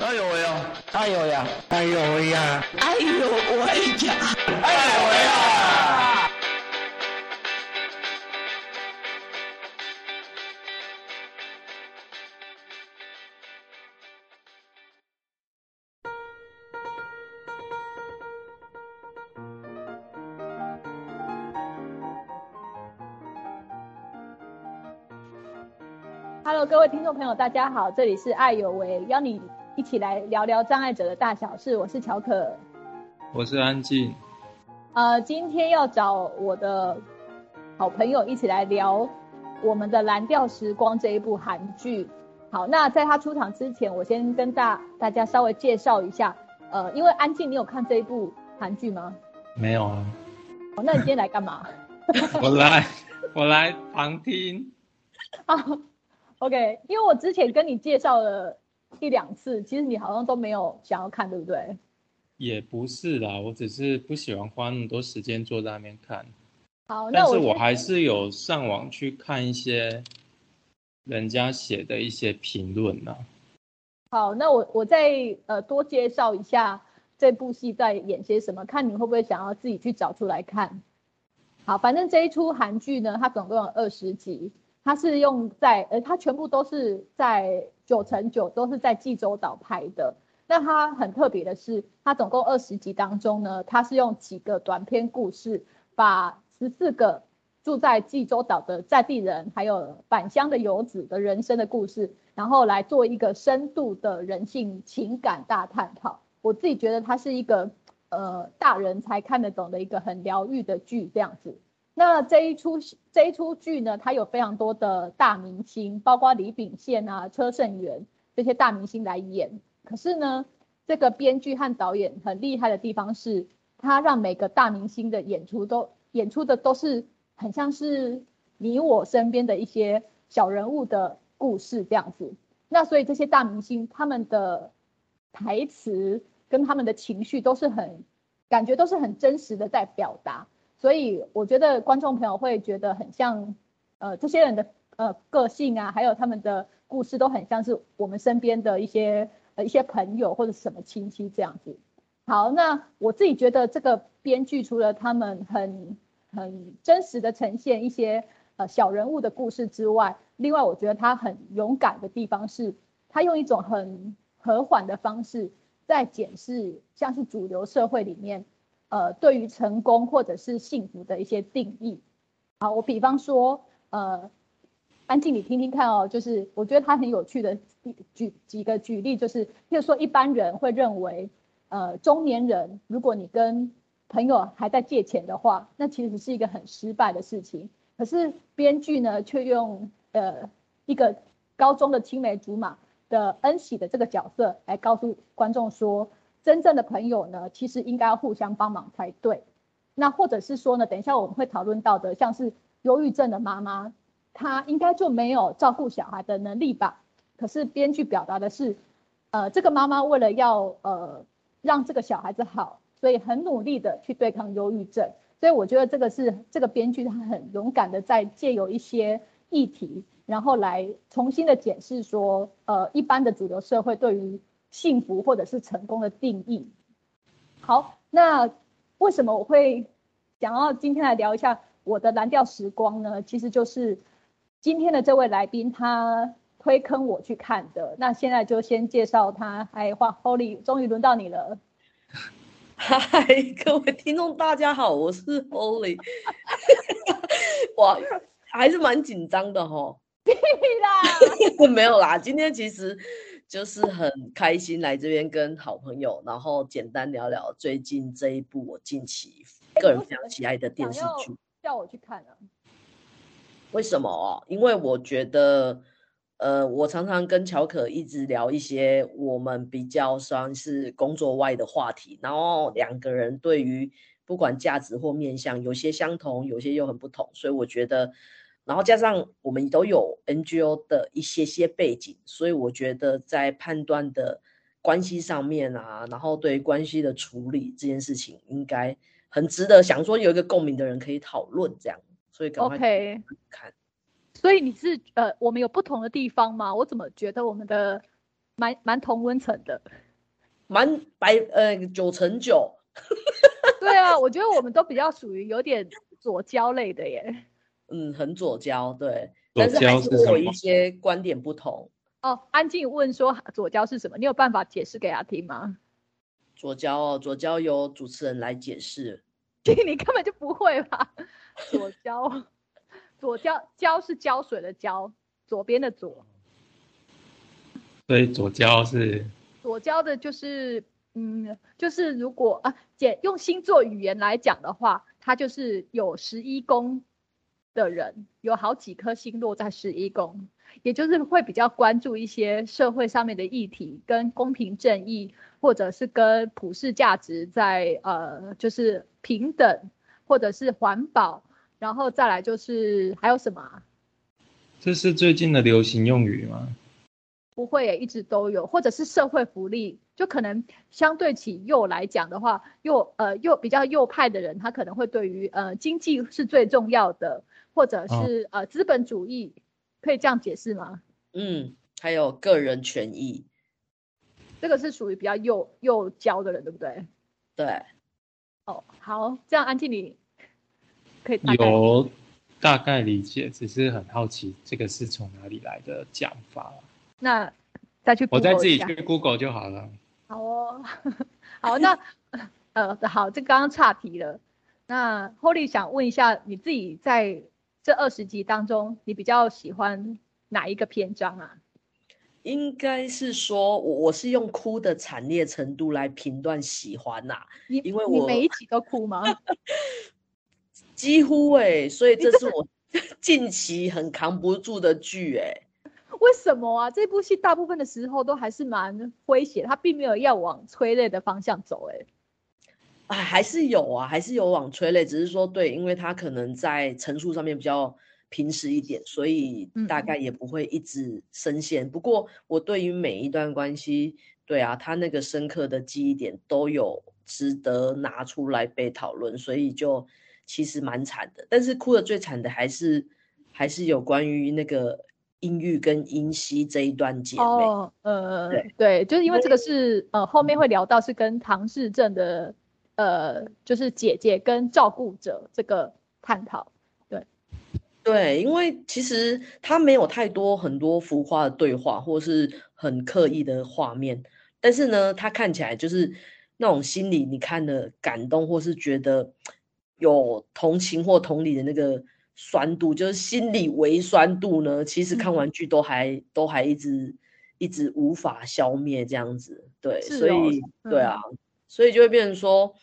哎呦喂呀！哎呦呀！哎呦喂呀！哎呦喂呀！哎呦喂呀！Hello，各位听众朋友，大家好，这里是爱有为，邀你一起来聊聊障碍者的大小事。我是乔可，我是安静。呃，今天要找我的好朋友一起来聊我们的《蓝调时光》这一部韩剧。好，那在他出场之前，我先跟大大家稍微介绍一下。呃，因为安静，你有看这一部韩剧吗？没有啊。哦，那你今天来干嘛？我来，我来旁听。啊，OK，因为我之前跟你介绍了一两次，其实你好像都没有想要看，对不对？也不是啦，我只是不喜欢花那么多时间坐在那边看。好，那但是我我还是有上网去看一些人家写的一些评论呐。好，那我我再呃多介绍一下这部戏在演些什么，看你会不会想要自己去找出来看。好，反正这一出韩剧呢，它总共有二十集，它是用在呃，它全部都是在九成九都是在济州岛拍的。那它很特别的是，它总共二十集当中呢，它是用几个短篇故事，把十四个住在济州岛的在地人，还有返乡的游子的人生的故事，然后来做一个深度的人性情感大探讨。我自己觉得它是一个呃大人才看得懂的一个很疗愈的剧这样子。那这一出这一出剧呢，它有非常多的大明星，包括李秉宪啊、车胜元这些大明星来演。可是呢，这个编剧和导演很厉害的地方是，他让每个大明星的演出都演出的都是很像是你我身边的一些小人物的故事这样子。那所以这些大明星他们的台词跟他们的情绪都是很感觉都是很真实的在表达，所以我觉得观众朋友会觉得很像，呃，这些人的呃个性啊，还有他们的故事都很像是我们身边的一些呃一些朋友或者什么亲戚这样子。好，那我自己觉得这个编剧除了他们很很真实的呈现一些呃小人物的故事之外，另外我觉得他很勇敢的地方是，他用一种很和缓的方式在检视像是主流社会里面呃对于成功或者是幸福的一些定义。好，我比方说呃，安静你听听看哦，就是我觉得他很有趣的举几个举例，就是譬如说一般人会认为。呃，中年人，如果你跟朋友还在借钱的话，那其实是一个很失败的事情。可是编剧呢，却用呃一个高中的青梅竹马的恩喜的这个角色来告诉观众说，真正的朋友呢，其实应该要互相帮忙才对。那或者是说呢，等一下我们会讨论到的，像是忧郁症的妈妈，她应该就没有照顾小孩的能力吧？可是编剧表达的是，呃，这个妈妈为了要呃。让这个小孩子好，所以很努力的去对抗忧郁症。所以我觉得这个是这个编剧他很勇敢的在借由一些议题，然后来重新的检视说，呃，一般的主流社会对于幸福或者是成功的定义。好，那为什么我会想要今天来聊一下我的蓝调时光呢？其实就是今天的这位来宾他。推坑我去看的，那现在就先介绍他。哎，换 Holy，终于轮到你了。嗨，各位听众大家好，我是 Holy。哇，还是蛮紧张的哈。对啦，没有啦，今天其实就是很开心来这边跟好朋友，然后简单聊聊最近这一部我近期个人非常喜爱的电视剧。叫我去看啊？为什么？因为我觉得。呃，我常常跟乔可一直聊一些我们比较算是工作外的话题，然后两个人对于不管价值或面向，有些相同，有些又很不同，所以我觉得，然后加上我们都有 NGO 的一些些背景，所以我觉得在判断的关系上面啊，然后对关系的处理这件事情，应该很值得想说有一个共鸣的人可以讨论这样，所以赶快看。所以你是呃，我们有不同的地方吗？我怎么觉得我们的蛮蛮同温层的，蛮白呃九成九。对啊，我觉得我们都比较属于有点左交类的耶。嗯，很左交，对，左但是还交是什么是会有一些观点不同。哦，安静问说左交是什么？你有办法解释给他听吗？左交哦，左交由主持人来解释。你根本就不会吧？左交，左交交是浇水的浇，左边的左，所以左交是左交的就是，嗯，就是如果啊，简用星座语言来讲的话，它就是有十一宫的人，有好几颗星落在十一宫，也就是会比较关注一些社会上面的议题，跟公平正义，或者是跟普世价值在呃，就是平等，或者是环保，然后再来就是还有什么啊？这是最近的流行用语吗？不会耶，一直都有，或者是社会福利，就可能相对起右来讲的话，右呃右比较右派的人，他可能会对于呃经济是最重要的，或者是、呃资本主义，可以这样解释吗？嗯，还有个人权益，这个是属于比较右右交的人，对不对？对，哦，好，这样安静你可以大有大概理解，只是很好奇这个是从哪里来的讲法。那再去我再自己去 Google 就好了。好哦，好，那呃，好，这刚刚岔题了。那 Holly 想问一下，你自己在这二十集当中，你比较喜欢哪一个篇章啊？应该是说我我是用哭的惨烈程度来评断喜欢呐、你你因为我每一集都哭吗？几乎哎、所以这是我 近期很扛不住的剧哎、为什么啊？这部戏大部分的时候都还是蛮诙谐，它并没有要往催泪的方向走、欸。哎，还是有啊，还是有往催泪，只是说对，因为他可能在陈述上面比较平实一点，所以大嗯概也不会一直深陷。不过我对于每一段关系，对啊，他那个深刻的记忆点都有值得拿出来被讨论，所以就其实蛮惨的。但是哭的最惨的还是还是有关于那个英玉跟英熙这一段姐妹。哦，呃，对对，就是因为这个是呃后面会聊到是跟唐氏症的呃就是姐姐跟照顾者这个探讨。对，对因为其实他没有太多很多浮夸的对话，或是很刻意的画面，但是呢，他看起来就是那种心里你看的感动，或是觉得有同情或同理的那个酸度，就是心理微酸度呢，其实看完剧都还、都还一直一直无法消灭这样子。对，哦所以对嗯啊，所以就会变成说。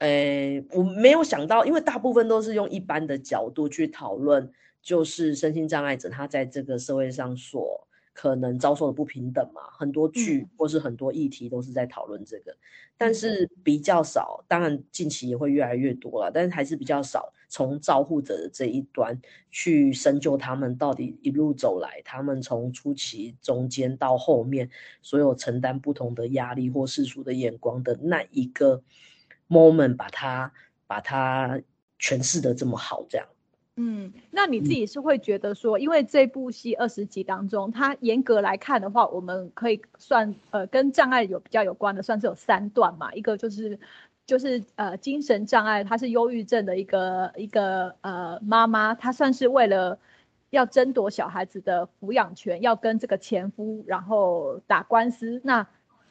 诶，我没有想到，因为大部分都是用一般的角度去讨论，就是身心障碍者他在这个社会上所可能遭受的不平等嘛。很多剧嗯或是很多议题都是在讨论这个，但嗯是比较少。当然近期也会越来越多了，但是还是比较少从照护者的这一端去深究他们到底一路走来，他们从初期、中间到后面所有承担不同的压力或世俗的眼光的那一个 moment，把它把它诠释的这么好，这样。嗯，那你自嗯己是会觉得说，因为这部戏二十集当中，它严格来看的话，我们可以算呃跟障碍有比较有关的，算是有三段嘛。一个就是就是呃精神障碍，她是忧郁症的一个一个呃妈妈，她算是为了要争夺小孩子的抚养权，要跟这个前夫然后打官司，那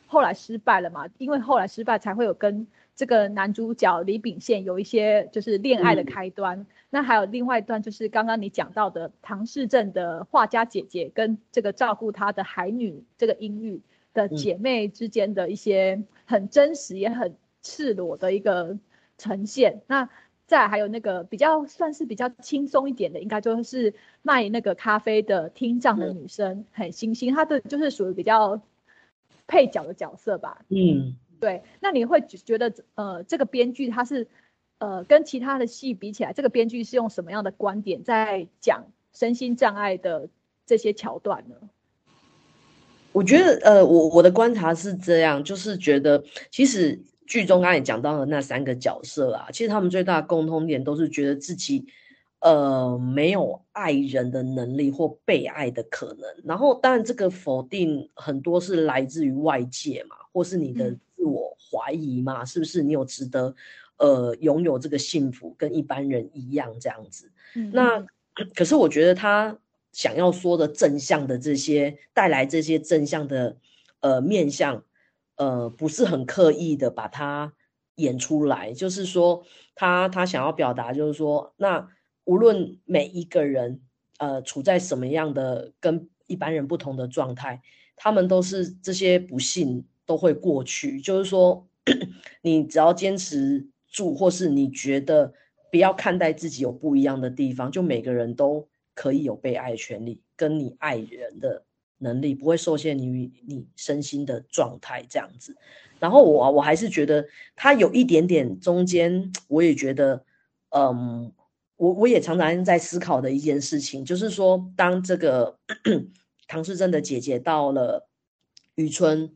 后来失败了嘛，因为后来失败才会有跟这个男主角李秉宪有一些就是恋爱的嗯开端。那还有另外一段，就是刚刚你讲到的唐氏症的画家姐姐跟这个照顾她的海女这个英玉的嗯姐妹之间的一些很真实也很赤裸的一个呈现。那再来还有那个比较算是比较轻松一点的，应该就是卖那个咖啡的听障的嗯女生，很星星，她的就是属于比较配角的角色吧。嗯，对，那你会觉觉得呃，这个编剧他是呃跟其他的戏比起来，这个编剧是用什么样的观点在讲身心障碍的这些桥段呢？我觉得，呃，我我的观察是这样，就是觉得其实剧中刚才讲到的那三个角色啊，其实他们最大的共通点都是觉得自己，呃没有爱人的能力或被爱的可能。然后，当然这个否定很多是来自于外界嘛，或是你的自我怀疑嘛，是不是你有值得呃拥有这个幸福，跟一般人一样这样子？那可是我觉得他想要说的正向的这些带来这些正向的呃面向，呃不是很刻意的把它演出来，就是说他他想要表达就是说，那无论每一个人呃处在什么样的跟一般人不同的状态，他们都是这些不幸都会过去，就是说 你只要坚持住，或是你觉得。不要看待自己有不一样的地方，就每个人都可以有被爱的权利，跟你爱人的能力不会受限于你身心的状态这样子。然后我我还是觉得他有一点点中间，我也觉得，嗯，我我也常常在思考的一件事情，就是说，当这个 唐诗珍的姐姐到了渔村。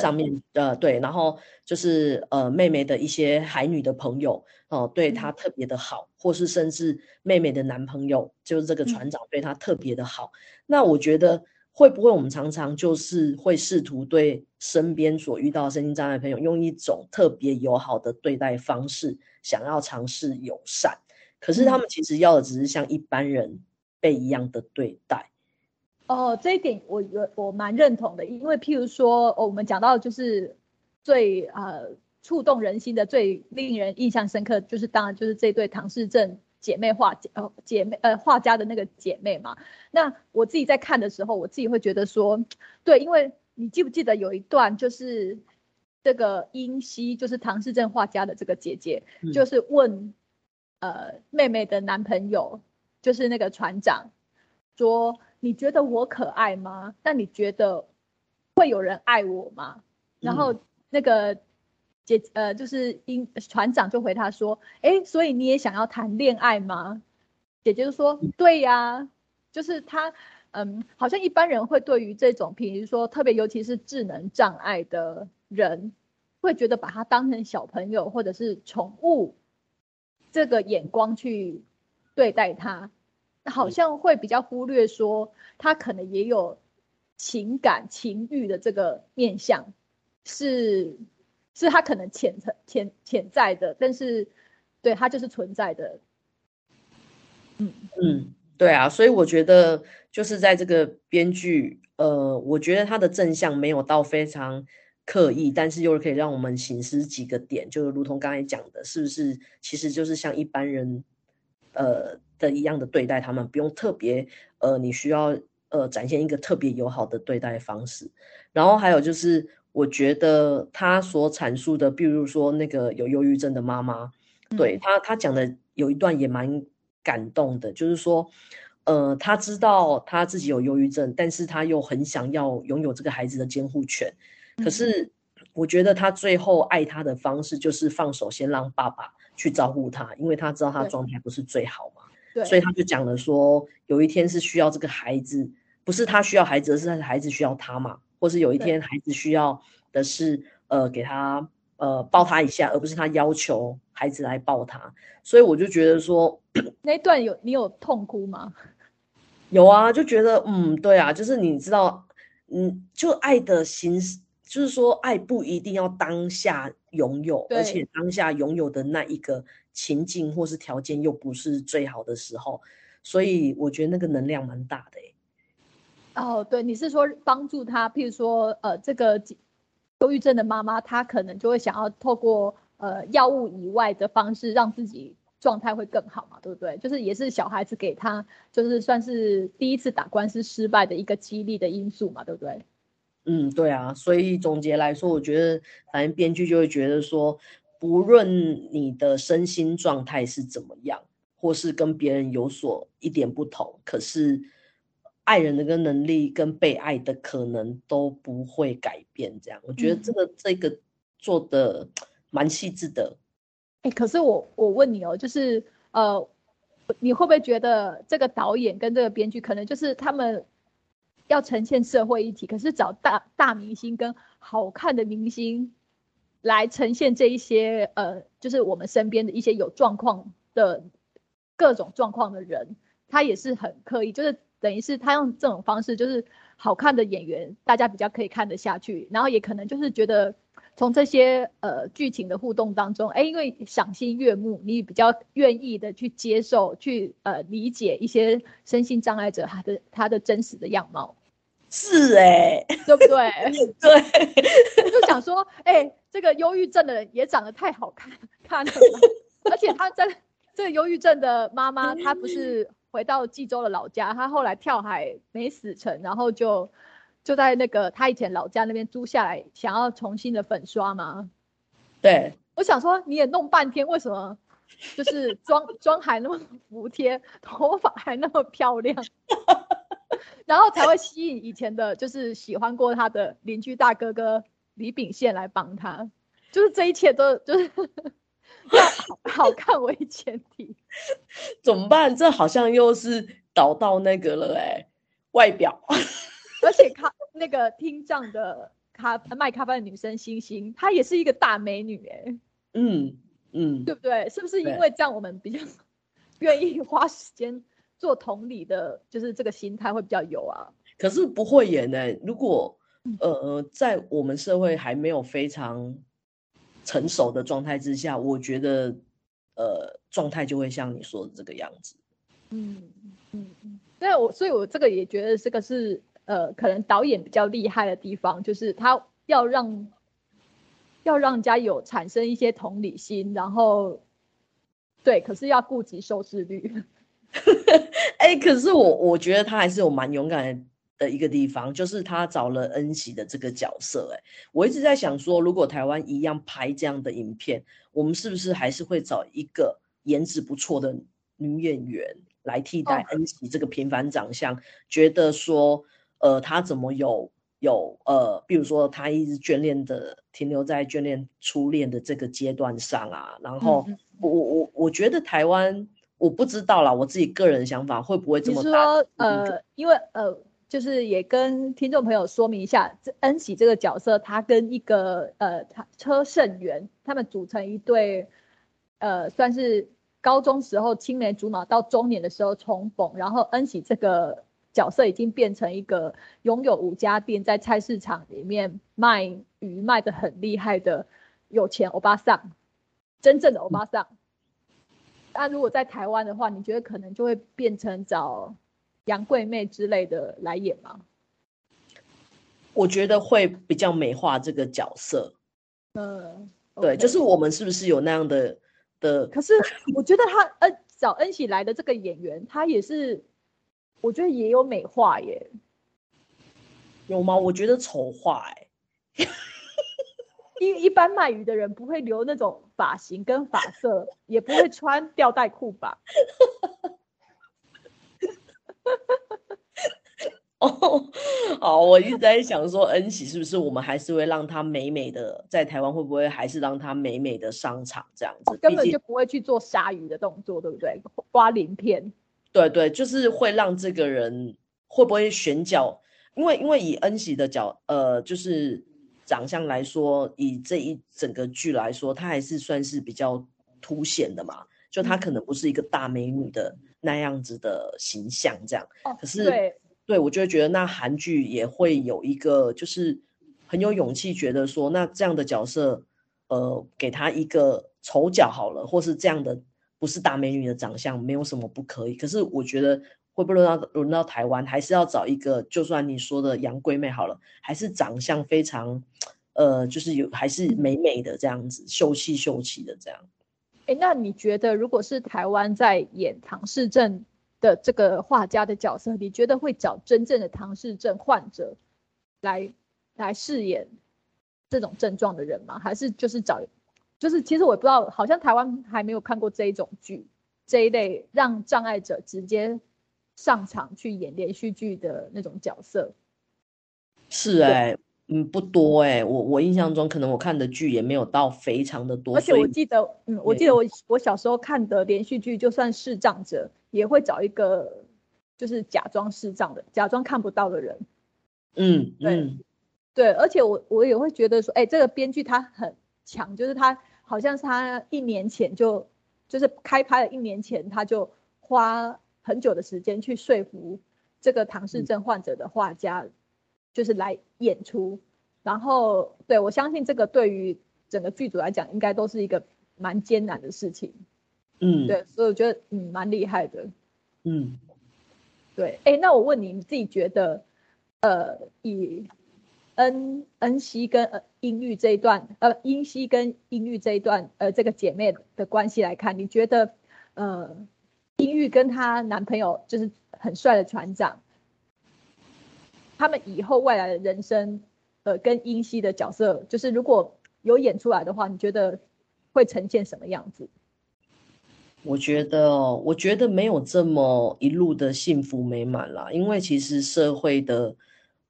上面呃对，然后就是呃妹妹的一些海女的朋友哦，对她特别的好，或是甚至妹妹的男朋友，就是这个船长对她特别的好。那我觉得会不会我们常常就是会试图对身边所遇到身心障碍朋友用一种特别友好的对待方式，想要尝试友善，可是他们其实要的只是像一般人被一样的对待。哦，这一点我我我蛮认同的，因为譬如说，我们讲到就是最呃触动人心的、最令人印象深刻，就是当然就是这对唐氏症姐妹画呃姐妹呃画家的那个姐妹嘛。那我自己在看的时候，我自己会觉得说，对，因为你记不记得有一段就是这个英熙，就是唐氏症画家的这个姐姐，就是问呃妹妹的男朋友，就是那个船长说。你觉得我可爱吗？那你觉得会有人爱我吗？然后那个姐呃，就是英船长就回他说：“哎，所以你也想要谈恋爱吗？”姐姐就说：“对呀，就是他，嗯，好像一般人会对于这种，比如说特别尤其是智能障碍的人，会觉得把他当成小朋友或者是宠物这个眼光去对待他。”好像会比较忽略说，他可能也有情感、情欲的这个面相，是是他可能潜层、潜潜在的，但是对他就是存在的。嗯嗯，对啊，所以我觉得就是在这个编剧，呃，我觉得他的正向没有到非常刻意，但是又可以让我们醒思几个点，就是如同刚才讲的，是不是其实就是像一般人，呃。的一样的对待他们，不用特别呃，你需要呃展现一个特别友好的对待方式。然后还有就是，我觉得他所阐述的，比如说那个有忧郁症的妈妈，对他他讲的有一段也蛮感动的，就是说，呃，他知道他自己有忧郁症，但是他又很想要拥有这个孩子的监护权。可是我觉得他最后爱他的方式，就是放手，先让爸爸去照顾他，因为他知道他状态不是最好嘛。所以他就讲了说，有一天是需要这个孩子，不是他需要孩子，而是孩子需要他嘛，或是有一天孩子需要的是，呃，给他呃抱他一下，而不是他要求孩子来抱他。所以我就觉得说，那段有你有痛哭吗？有啊，就觉得嗯，对啊，就是你知道，嗯，就爱的形式，就是说爱不一定要当下拥有，而且当下拥有的那一个。情境或是条件又不是最好的时候，所以我觉得那个能量蛮大的哦，对，你是说帮助他，譬如说，呃，这个忧郁症的妈妈，她可能就会想要透过呃药物以外的方式，让自己状态会更好嘛，对不对？就是也是小孩子给他，就是算是第一次打官司失败的一个激励的因素嘛，对不对？嗯，对啊，所以总结来说，我觉得反正编剧就会觉得说。不论你的身心状态是怎么样，或是跟别人有所一点不同，可是爱人的跟能力跟被爱的可能都不会改变。这样，我觉得这个这个做的蛮细致的。哎，可是我我问你哦，就是呃，你会不会觉得这个导演跟这个编剧可能就是他们要呈现社会议题，可是找大大明星跟好看的明星？来呈现这一些呃，就是我们身边的一些有状况的各种状况的人，他也是很刻意，就是等于是他用这种方式，就是好看的演员，大家比较可以看得下去，然后也可能就是觉得从这些呃剧情的互动当中，哎，因为赏心悦目，你比较愿意的去接受，去呃理解一些身心障碍者他的他的真实的样貌。是哎，对不对？对，就想说，哎，这个忧郁症的人也长得太好看看了，而且他在这个忧郁症的妈妈，她不是回到济州的老家，她后来跳海没死成，然后就就在那个她以前老家那边租下来，想要重新的粉刷嘛。对，我想说你也弄半天，为什么就是妆妆还那么服帖，头发还那么漂亮？然后才会吸引以前的，就是喜欢过他的邻居大哥哥李秉宪来帮他，就是这一切都就是 要好好看为前提。怎么办？这好像又是导到那个了哎，外表。而且咖那个听障的咖卖咖啡的女生星星，她也是一个大美女哎。嗯嗯，对不对？是不是因为这样我们比较 愿意花时间？做同理的，就是这个心态会比较有啊。可是不会演呢。如果呃，在我们社会还没有非常成熟的状态之下，我觉得呃，状态就会像你说的这个样子。嗯嗯嗯。对，我所以，我这个也觉得这个是呃，可能导演比较厉害的地方，就是他要让要让人家有产生一些同理心，然后对，可是要顾及收视率。哎，可是我我觉得他还是有蛮勇敢的一个地方，就是他找了恩熙的这个角色。哎，我一直在想说，如果台湾一样拍这样的影片，我们是不是还是会找一个颜值不错的女演员来替代恩熙这个平凡长相？觉得说，呃，他怎么有有呃，比如说他一直眷恋的停留在眷恋初恋的这个阶段上啊？然后我我我我觉得台湾。我不知道啦，我自己个人想法会不会这么？你说呃，因为呃，就是也跟听众朋友说明一下，这恩喜这个角色，他跟一个呃，他车胜元他们组成一对，呃，算是高中时候青梅竹马，到中年的时候重逢，然后恩喜这个角色已经变成一个拥有五家店，在菜市场里面卖鱼卖的很厉害的有钱欧巴桑，真正的欧巴桑。那如果在台湾的话，你觉得可能就会变成找杨贵妹之类的来演吗？我觉得会比较美化这个角色。嗯，对，就是我们是不是有那样的的？可是我觉得他呃找恩喜来的这个演员，他也是，我觉得也有美化耶。有吗？我觉得丑化哎。一一般卖鱼的人不会留那种发型跟发色，也不会穿吊带裤吧？哦，好，我一直在想说，恩喜是不是我们还是会让她美美的在台湾，会不会还是让她美美的上场这样子？根本就不会去做鲨鱼的动作，对不对？刮鳞片，对对，就是会让这个人会不会选角？因为因为以恩喜的角，呃，就是。长相来说，以这一整个剧来说，她还是算是比较凸显的嘛。就她可能不是一个大美女的那样子的形象，这样。哦。可是，对，对我就会觉得那韩剧也会有一个，就是很有勇气，觉得说那这样的角色，呃，给她一个丑角好了，或是这样的不是大美女的长相，没有什么不可以。可是我觉得。会不会轮到轮到台湾，还是要找一个？就算你说的杨贵妹好了，还是长相非常，呃，就是有还是美美的这样子，秀气秀气的这样。哎，那你觉得，如果是台湾在演唐氏症的这个画家的角色，你觉得会找真正的唐氏症患者来来饰演这种症状的人吗？还是就是找，就是其实我不知道，好像台湾还没有看过这一种剧，这一类让障碍者直接。上场去演连续剧的那种角色，是哎，嗯，不多哎，我我印象中可能我看的剧也没有到非常的多，而且我记得，嗯，我记得我我小时候看的连续剧，就算视障者也会找一个就是假装视障的，假装看不到的人，嗯，对，对，而且我我也会觉得说，哎，这个编剧他很强，就是他好像是他一年前就就是开拍了一年前他就。花很久的时间去说服这个唐氏症患者的画家，就是来演出。然后，对我相信这个对于整个剧组来讲，应该都是一个蛮艰难的事情。嗯，对，所以我觉得嗯蛮厉害的。嗯，对，哎，那我问你，你自己觉得，呃，以恩恩熙跟呃英玉这一段，呃英熙跟英玉这一段，呃这个姐妹的关系来看，你觉得，呃，英玉跟她男朋友就是很帅的船长，他们以后未来的人生，呃，跟英熙的角色，就是如果有演出来的话，你觉得会呈现什么样子？我觉得，我觉得没有这么一路的幸福美满啦，因为其实社会的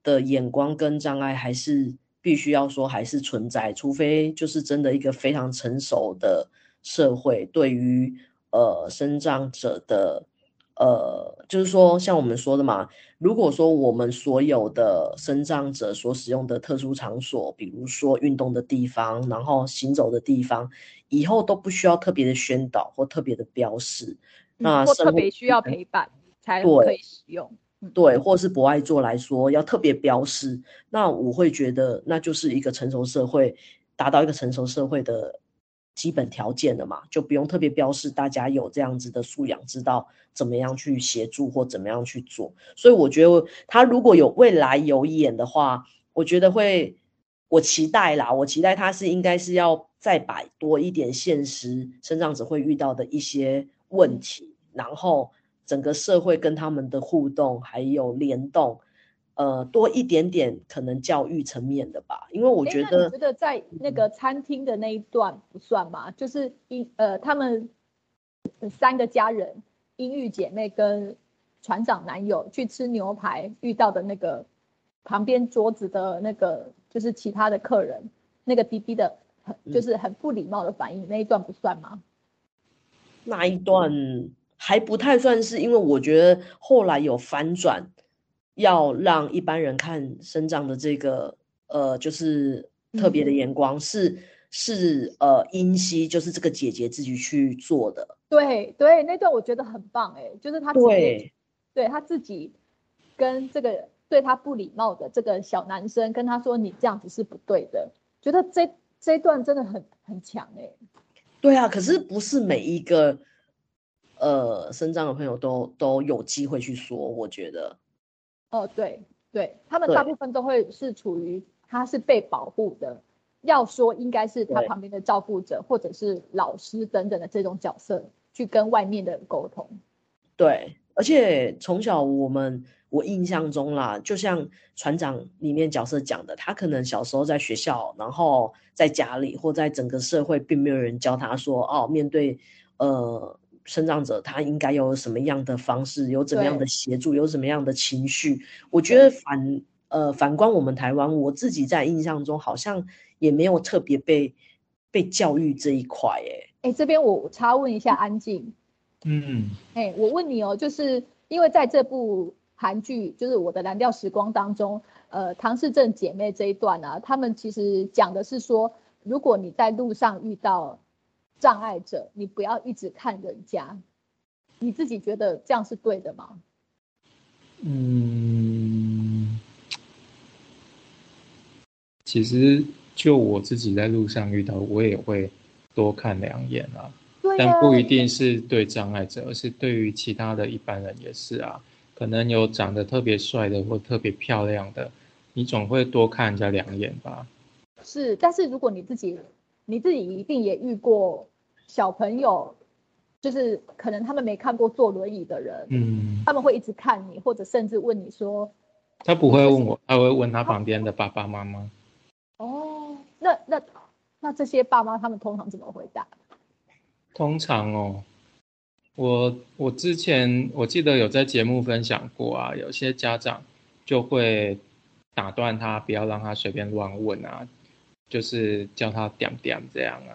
的眼光跟障碍还是必须要说还是存在，除非就是真的一个非常成熟的社会，对于呃生长者的呃，就是说像我们说的嘛，如果说我们所有的生长者所使用的特殊场所，比如说运动的地方，然后行走的地方。以后都不需要特别的宣导或特别的标示，那或特别需要陪伴才可以使用。对，或是不爱做来说要特别标示，那我会觉得那就是一个成熟社会达到一个成熟社会的基本条件了嘛，就不用特别标示，大家有这样子的素养，知道怎么样去协助或怎么样去做。所以我觉得他如果有未来有演的话，我觉得会。我期待啦，我期待他是应该是要再摆多一点现实生长者会遇到的一些问题，然后整个社会跟他们的互动还有联动，呃，多一点点可能教育层面的吧。因为我觉得，觉得在那个餐厅的那一段不算嘛，就是英呃他们三个家人，英玉姐妹跟船长男友去吃牛排遇到的那个旁边桌子的那个。就是其他的客人那个滴滴的很就是很不礼貌的反应那一段不算吗？那一段还不太算是，因为我觉得后来有反转，要让一般人看生长的这个呃就是特别的眼光是是呃英熙就是这个姐姐自己去做的。对对，那段我觉得很棒哎，就是她对对她自己跟这个。对她不礼貌的这个小男生跟他说：“你这样子是不对的。”觉得这这段真的很很强哎。对啊，可是不是每一个呃生长的朋友都都有机会去说，我觉得。哦，对对，他们大部分都会是处于他是被保护的，要说应该是他旁边的照顾者或者是老师等等的这种角色去跟外面的人沟通。对，而且从小我们。我印象中啦，就像船长里面角色讲的，他可能小时候在学校，然后在家里或在整个社会，并没有人教他说，哦，面对呃生长者，他应该有什么样的方式，有怎么样的协助，有什么样的情绪。我觉得反呃反观我们台湾，我自己在印象中好像也没有特别被被教育这一块。哎哎，这边我插问一下，安静，嗯，哎，我问你哦，就是因为在这部。韩剧就是我的蓝调时光当中，呃，唐氏症姐妹这一段啊，他们其实讲的是说，如果你在路上遇到障碍者，你不要一直看人家，你自己觉得这样是对的吗？嗯，其实就我自己在路上遇到，我也会多看两眼啊，但不一定是对障碍者，而是对于其他的一般人也是啊。可能有长得特别帅的或特别漂亮的，你总会多看人家两眼吧。是，但是如果你自己，你自己一定也遇过小朋友，就是可能他们没看过坐轮椅的人，嗯，他们会一直看你，或者甚至问你说，他不会问我，他会问他旁边的爸爸妈妈。哦，那那那这些爸妈他们通常怎么回答？通常哦。我我之前我记得有在节目分享过啊，有些家长就会打断他，不要让他随便乱问啊，就是叫他点点这样啊。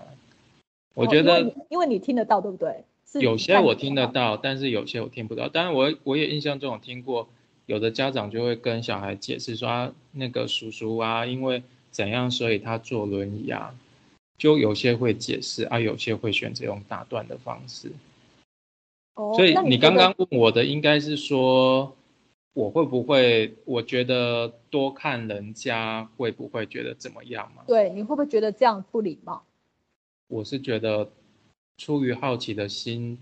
我觉得因为你听得到对不对？有些我听得到，但是有些我听不到。当然我我也印象中有听过，有的家长就会跟小孩解释说，那个叔叔啊，因为怎样，所以他坐轮椅啊，就有些会解释啊，有些会选择用打断的方式。哦，所以你刚刚得问我的应该是说，我会不会？我觉得多看人家会不会觉得怎么样嘛？对，你会不会觉得这样不礼貌？我是觉得出于好奇的心，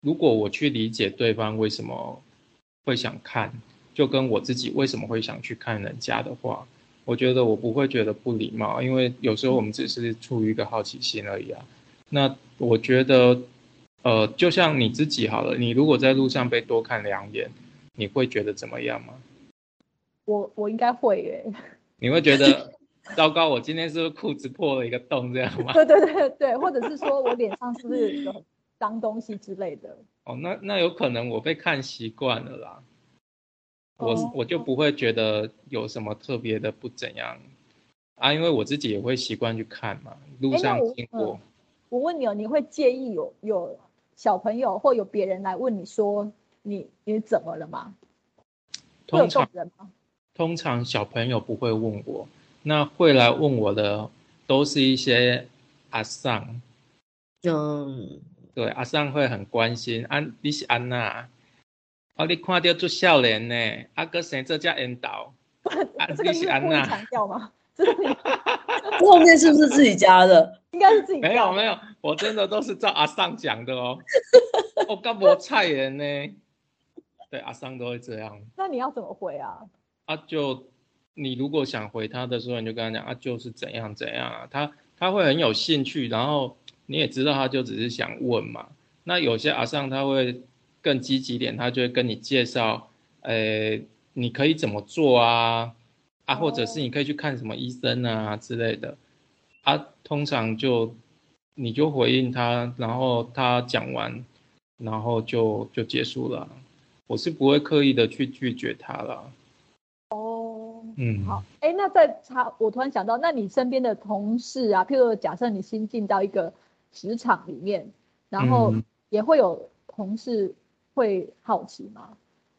如果我去理解对方为什么会想看，就跟我自己为什么会想去看人家的话，我觉得我不会觉得不礼貌，因为有时候我们只是出于一个好奇心而已啊。那我觉得，呃，就像你自己好了，你如果在路上被多看两眼，你会觉得怎么样吗？我我应该会耶。你会觉得糟糕，我今天是不是裤子破了一个洞这样吗？对对对对，或者是说我脸上是不是有脏东西之类的？哦，那那有可能我被看习惯了啦，我哦我就不会觉得有什么特别的不怎样啊，因为我自己也会习惯去看嘛，路上经过，我问你哦，你会介意有有小朋友或有别人来问你说你你怎么了吗？通常人吗？通常小朋友不会问我，那会来问我的都是一些阿桑，嗯，对阿桑会很关心安、你是安娜，哦你看到做少年呢，阿哥生这叫引导，啊这个 你是安娜。强调吗？这个你 后面是不是自己加的？应该是自己调没有没有，我真的都是照阿尚讲的哦。我干我菜人呢？对，阿尚都会这样。那你要怎么回啊？啊，就你如果想回他的时候，你就跟他讲啊，就是怎样怎样啊，他他会很有兴趣，然后你也知道他就只是想问嘛。那有些阿尚他会更积极点，他就会跟你介绍，呃，你可以怎么做啊，啊，或者是你可以去看什么医生啊之类的，啊，通常就你就回应他，然后他讲完，然后就就结束了。我是不会刻意的去拒绝他了。哦，嗯，好，哎，那在查，我突然想到，那你身边的同事啊，譬如假设你新进到一个职场里面，然后嗯也会有同事会好奇吗？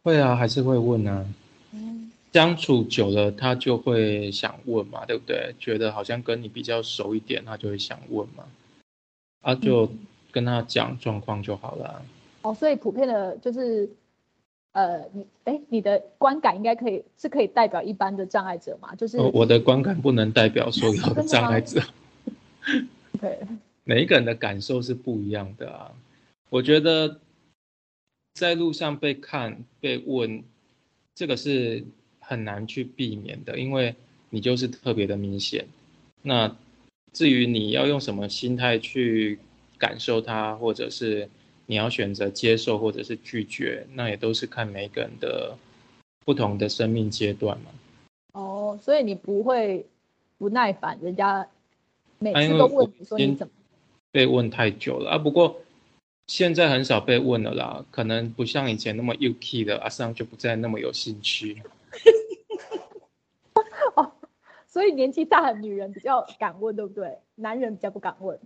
会啊，还是会问啊。嗯，相处久了，他就会想问嘛，对不对？觉得好像跟你比较熟一点，他就会想问嘛。啊，就跟他讲状况就好了啊。哦，所以普遍的就是，呃，你哎，你的观感应该可以是可以代表一般的障碍者嘛？就是呃我的观感不能代表所有的障碍者，对，每一个人的感受是不一样的啊。我觉得在路上被看、被问，这个是很难去避免的，因为你就是特别的明显。那至于你要用什么心态去感受它，或者是你要选择接受或者是拒绝，那也都是看每个人的不同的生命阶段嘛。哦，所以你不会不耐烦，人家每次都问你说你怎么？被问太久了啊，不过现在很少被问了啦，可能不像以前那么 UK 的阿桑就不再那么有兴趣。所以年纪大的女人比较敢问，对不对？男人比较不敢问。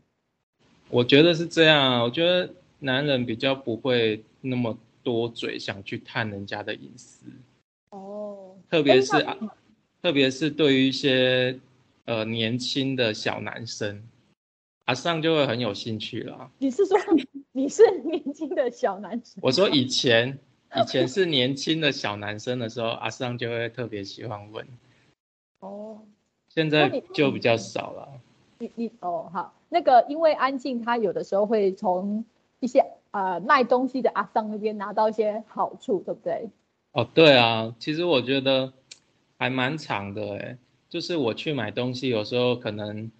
我觉得是这样啊，我觉得男人比较不会那么多嘴，想去探人家的隐私，哦，特别是那啊，特别是对于一些呃年轻的小男生，阿尚就会很有兴趣啦。你是说 你是年轻的小男生？我说以前以前是年轻的小男生的时候，阿尚就会特别喜欢问，哦，现在就比较少了。你你哦好，那个因为安静，他有的时候会从一些呃卖东西的阿桑那边拿到一些好处，对不对？哦，对啊，其实我觉得还蛮长的诶，就是我去买东西，有时候可能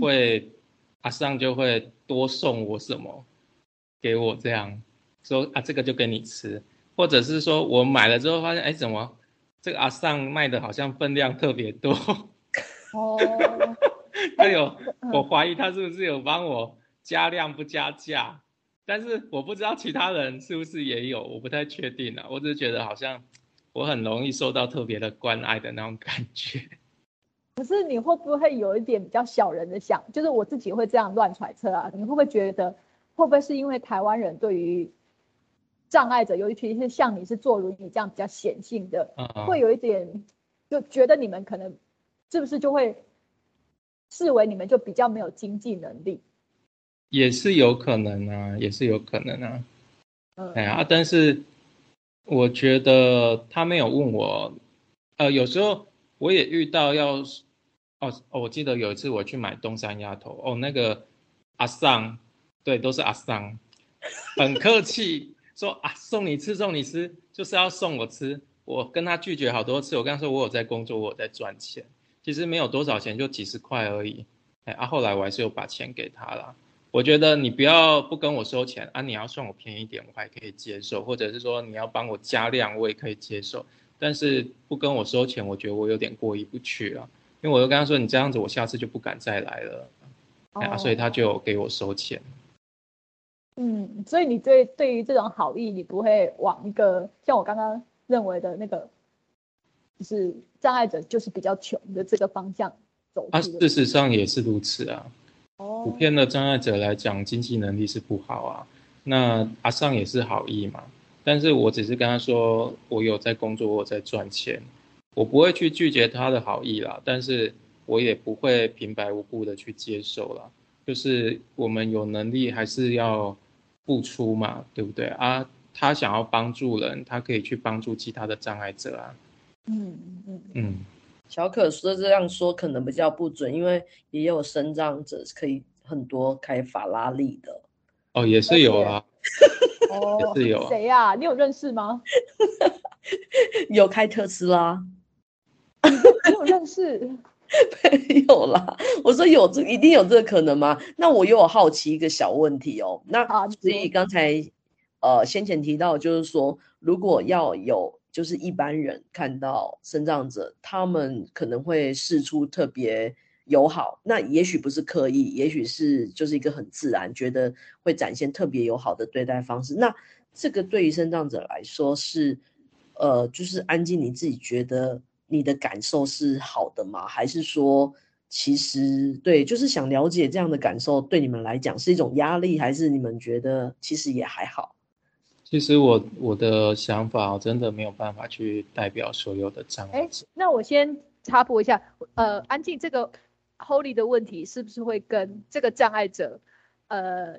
会阿桑就会多送我什么给我这样说啊，这个就给你吃，或者是说我买了之后发现，哎，怎么这个阿桑卖的好像分量特别多，哦，他有嗯。我怀疑他是不是有帮我加量不加价，但是我不知道其他人是不是也有，我不太确定啊。我只是觉得好像我很容易受到特别的关爱的那种感觉。可是你会不会有一点比较小人的想，就是我自己会这样乱揣测啊？你会不会觉得，会不会是因为台湾人对于障碍者，尤其是像你是坐轮椅这样比较显性的，嗯，会有一点就觉得你们可能是不是就会视为你们就比较没有经济能力？也是有可能啊，也是有可能啊。哎呀，但是我觉得他没有问我，呃，有时候我也遇到要，哦哦，我记得有一次我去买东山鸭头，哦，那个阿桑，对，都是阿桑，很客气，说啊送你吃送你吃，就是要送我吃，我跟他拒绝好多次，我跟他说我有在工作，我有在赚钱，其实没有多少钱，就几十块而已，哎，啊，后来我还是有把钱给他了。我觉得你不要不跟我收钱啊，你要算我便宜一点，我还可以接受；或者是说你要帮我加量，我也可以接受。但是不跟我收钱，我觉得我有点过意不去啊。因为我就跟他说，你这样子，我下次就不敢再来了。啊，所以他就给我收钱。嗯，所以你对对于这种好意，你不会往一个像我刚刚认为的那个，就是障碍者就是比较穷的这个方向走。啊，事实上也是如此啊。普遍的障碍者来讲，经济能力是不好啊。那阿尚也是好意嘛，但是我只是跟他说，我有在工作，我在赚钱，我不会去拒绝他的好意啦。但是我也不会平白无故的去接受啦。就是我们有能力还是要付出嘛，对不对啊？他想要帮助人，他可以去帮助其他的障碍者啊。嗯嗯嗯。小可说这样说可能比较不准，因为也有生长者可以很多开法拉利的哦，也是有啊，哦，也是有谁呀？你有认识吗？有开特斯拉，你有认识？没 有啦。我说有这一定有这个可能吗？那我又有好奇一个小问题哦。那所以刚才呃先前提到就是说，如果要有。就是一般人看到生长者，他们可能会示出特别友好，那也许不是刻意，也许是就是一个很自然，觉得会展现特别友好的对待方式。那这个对于生长者来说是，呃，就是安静，你自己觉得你的感受是好的吗？还是说，其实对，就是想了解这样的感受对你们来讲是一种压力，还是你们觉得其实也还好？其实我我的想法真的没有办法去代表所有的障碍。哎，那我先插播一下，呃，安静这个 Holy 的问题是不是会跟这个障碍者，呃，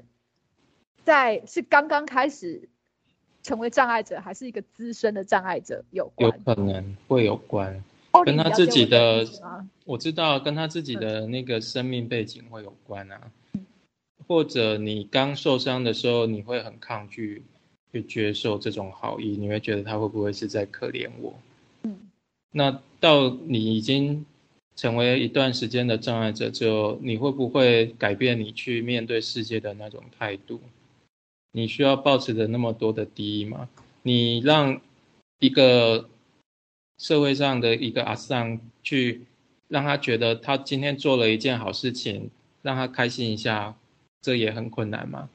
在是刚刚开始成为障碍者，还是一个资深的障碍者有关？有可能会有关，跟他自己的，我知道跟他自己的那个生命背景会有关啊，或者你刚受伤的时候，你会很抗拒。去接受这种好意，你会觉得他会不会是在可怜我？嗯，那到你已经成为一段时间的障碍者之后，你会不会改变你去面对世界的那种态度？你需要保持着那么多的敌意吗？你让一个社会上的一个阿桑去让他觉得他今天做了一件好事情，让他开心一下，这也很困难吗？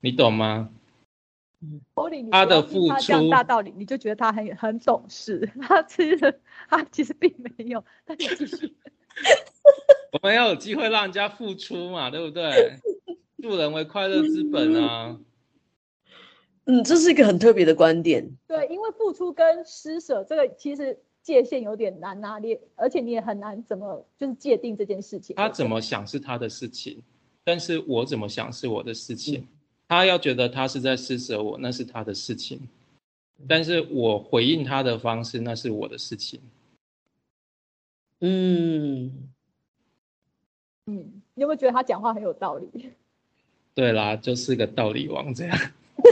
你懂吗？他的付出大道理，你就觉得他很很懂事。他其实他其实并没有。那你继续。我们要有机会让人家付出嘛，对不对？助人为快乐之本啊。嗯，这是一个很特别的观点。对，因为付出跟施舍这个其实界限有点难拿捏，而且你也很难怎么就是界定这件事情。他怎么想是他的事情，但是我怎么想是我的事情。他要觉得他是在施舍我，那是他的事情；但是我回应他的方式，那是我的事情。嗯嗯，你有没有觉得他讲话很有道理？对啦，就是个道理王这样。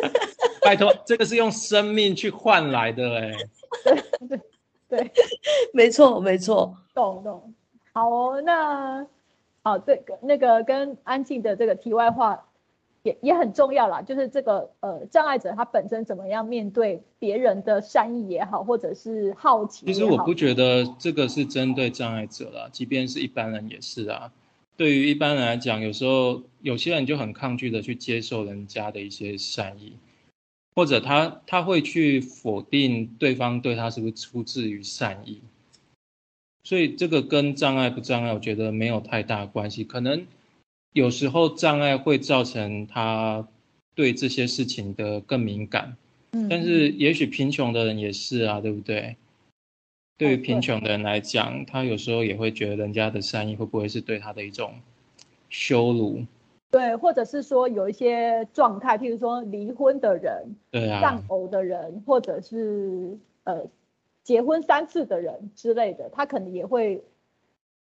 拜托，这个是用生命去换来的哎。对对对，没错没错，懂懂。好哦，那好，对，那个跟安静的这个题外话。也也很重要啦，就是这个呃障碍者他本身怎么样面对别人的善意也好，或者是好奇。其实我不觉得这个是针对障碍者啦，即便是一般人也是啊。对于一般人来讲，有时候有些人就很抗拒的去接受人家的一些善意，或者他他会去否定对方对他是不是出自于善意。所以这个跟障碍不障碍，我觉得没有太大关系，可能。有时候障碍会造成他对这些事情的更敏感，嗯，但是也许贫穷的人也是啊，对不对？对于贫穷的人来讲，他有时候也会觉得人家的善意会不会是对他的一种羞辱？对，或者是说有一些状态，譬如说离婚的人，对啊，丧偶的人，或者是呃结婚三次的人之类的，他可能也会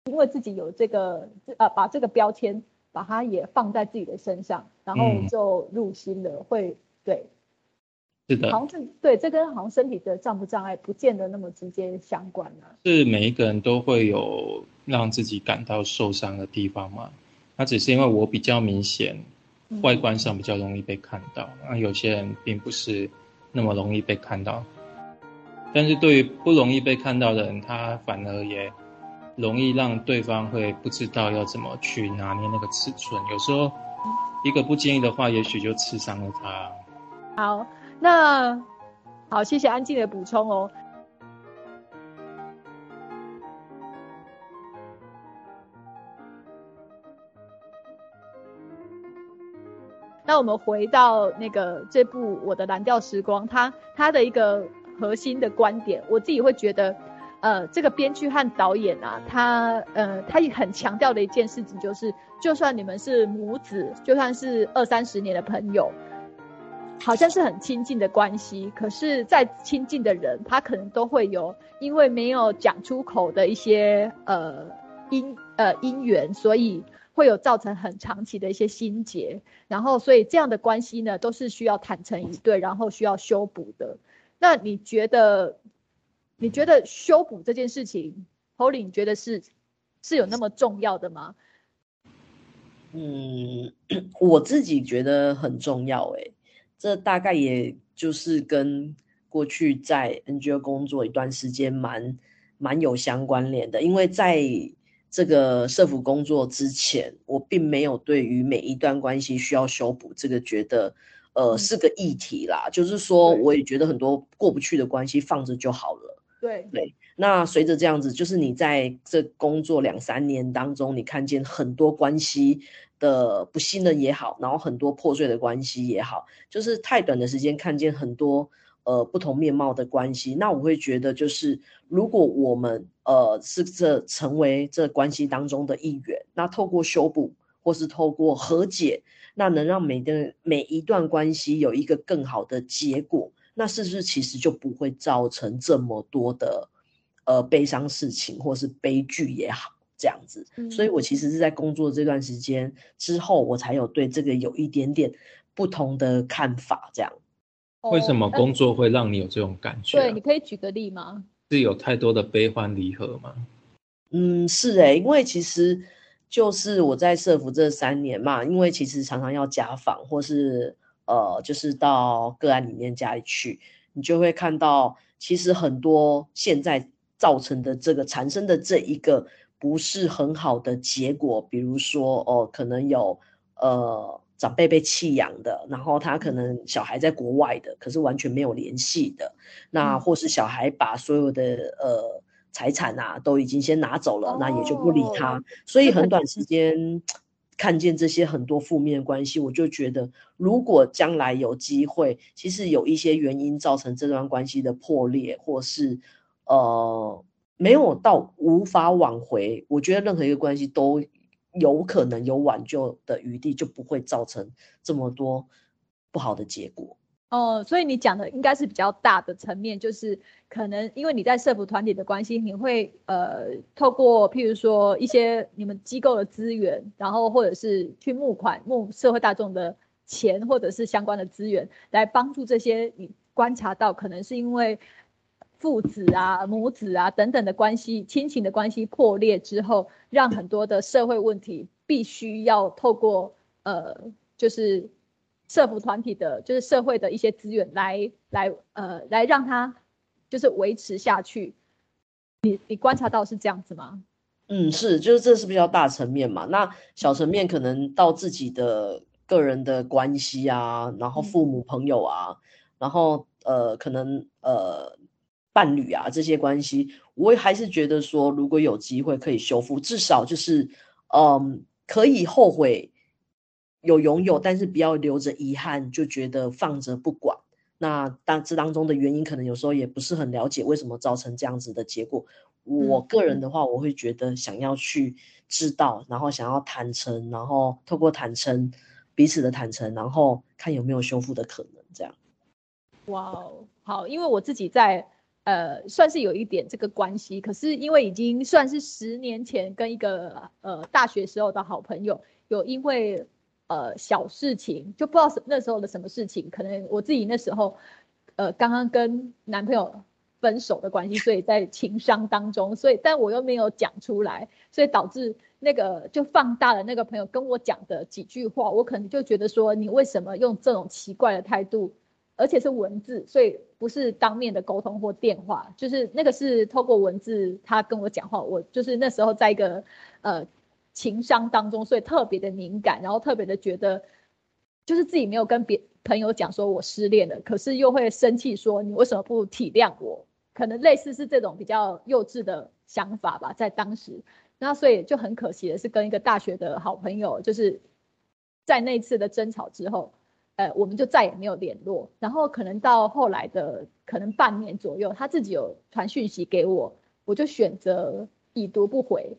因为自己有这个呃把这个标签，把它也放在自己的身上，然后就入心了，会对，是的，好像是对，这跟好像身体的障不障碍不见得那么直接相关呢。是每一个人都会有让自己感到受伤的地方吗？那只是因为我比较明显，外观上比较容易被看到，那有些人并不是那么容易被看到。但是对于不容易被看到的人，他反而也容易让对方会不知道要怎么去拿捏那个尺寸。有时候一个不经意的话，也许就刺伤了他。好，那好，谢谢安静的补充哦。那我们回到那个这部《我的蓝调时光》，它它的一个核心的观点，我自己会觉得，呃，这个编剧和导演啊，他呃，他也很强调的一件事情就是，就算你们是母子，就算是二三十年的朋友，好像是很亲近的关系，可是再亲近的人，他可能都会有因为没有讲出口的一些呃因呃因缘，所以。会有造成很长期的一些心结，然后所以这样的关系呢，都是需要坦诚以对，然后需要修补的。那你觉得，你觉得修补这件事情，Holly，你觉得是是有那么重要的吗？嗯，我自己觉得很重要。哎，这大概也就是跟过去在 NGO 工作一段时间蛮蛮有相关联的，因为在。这个社服工作之前，我并没有对于每一段关系需要修补这个觉得，呃，是个议题啦。就是说，我也觉得很多过不去的关系放着就好了。对对。那随着这样子，就是你在这工作两三年当中，你看见很多关系的不信任也好，然后很多破碎的关系也好，就是太短的时间看见很多。呃，不同面貌的关系，那我会觉得，就是如果我们呃是这成为这关系当中的一员，那透过修补或是透过和解，那能让每的每一段关系有一个更好的结果，那是不是其实就不会造成这么多的呃悲伤事情或是悲剧也好这样子？所以我其实是在工作这段时间之后，我才有对这个有一点点不同的看法，这样。为什么工作会让你有这种感觉？对，你可以举个例吗？是有太多的悲欢离合吗？嗯，是哎，因为其实就是我在社服这三年嘛，因为其实常常要家访，或是呃，就是到个案里面家里去，你就会看到，其实很多现在造成的这个产生的这一个不是很好的结果，比如说哦，可能有呃。长辈被弃养的，然后他可能小孩在国外的，可是完全没有联系的，那或是小孩把所有的呃财产啊都已经先拿走了，那也就不理他，所以很 短时间看见这些很多负面关系，我就觉得如果将来有机会，其实有一些原因造成这段关系的破裂，或是呃没有到无法挽回，我觉得任何一个关系都。有可能有挽救的余地，就不会造成这么多不好的结果。哦，所以你讲的应该是比较大的层面，就是可能因为你在社服团体的关系，你会呃透过譬如说一些你们机构的资源，然后或者是去募款募社会大众的钱，或者是相关的资源，来帮助这些你观察到可能是因为。父子啊、母子啊等等的关系、亲情的关系破裂之后，让很多的社会问题必须要透过呃，就是社服团体的，就是社会的一些资源来来呃来让他就是维持下去。你你观察到是这样子吗？嗯，是，就是这是比较大层面嘛。那小层面可能到自己的个人的关系啊，然后父母朋友啊，然后呃可能呃。伴侣啊，这些关系，我还是觉得说，如果有机会可以修复，至少就是，嗯，可以后悔有拥有，但是不要留着遗憾，就觉得放着不管。那当这当中的原因，可能有时候也不是很了解为什么造成这样子的结果。我个人的话，我会觉得想要去知道，然后想要坦诚，然后透过坦诚彼此的坦诚，然后看有没有修复的可能。这样。哇哦，好，因为我自己在呃算是有一点这个关系，可是因为已经算是十年前跟一个呃大学时候的好朋友有因为呃小事情就不知道什那时候的什么事情，可能我自己那时候呃刚刚跟男朋友分手的关系，所以在情伤当中，所以但我又没有讲出来，所以导致那个就放大了那个朋友跟我讲的几句话，我可能就觉得说你为什么用这种奇怪的态度。而且是文字，所以不是当面的沟通或电话，就是那个是透过文字他跟我讲话，我就是那时候在一个呃情商当中，所以特别的敏感，然后特别的觉得，就是自己没有跟别朋友讲说我失恋了，可是又会生气说你为什么不体谅我？可能类似是这种比较幼稚的想法吧，在当时，那所以就很可惜的是跟一个大学的好朋友，就是在那次的争吵之后。呃，我们就再也没有联络。然后可能到后来的可能半年左右，他自己有传讯息给我，我就选择已读不回。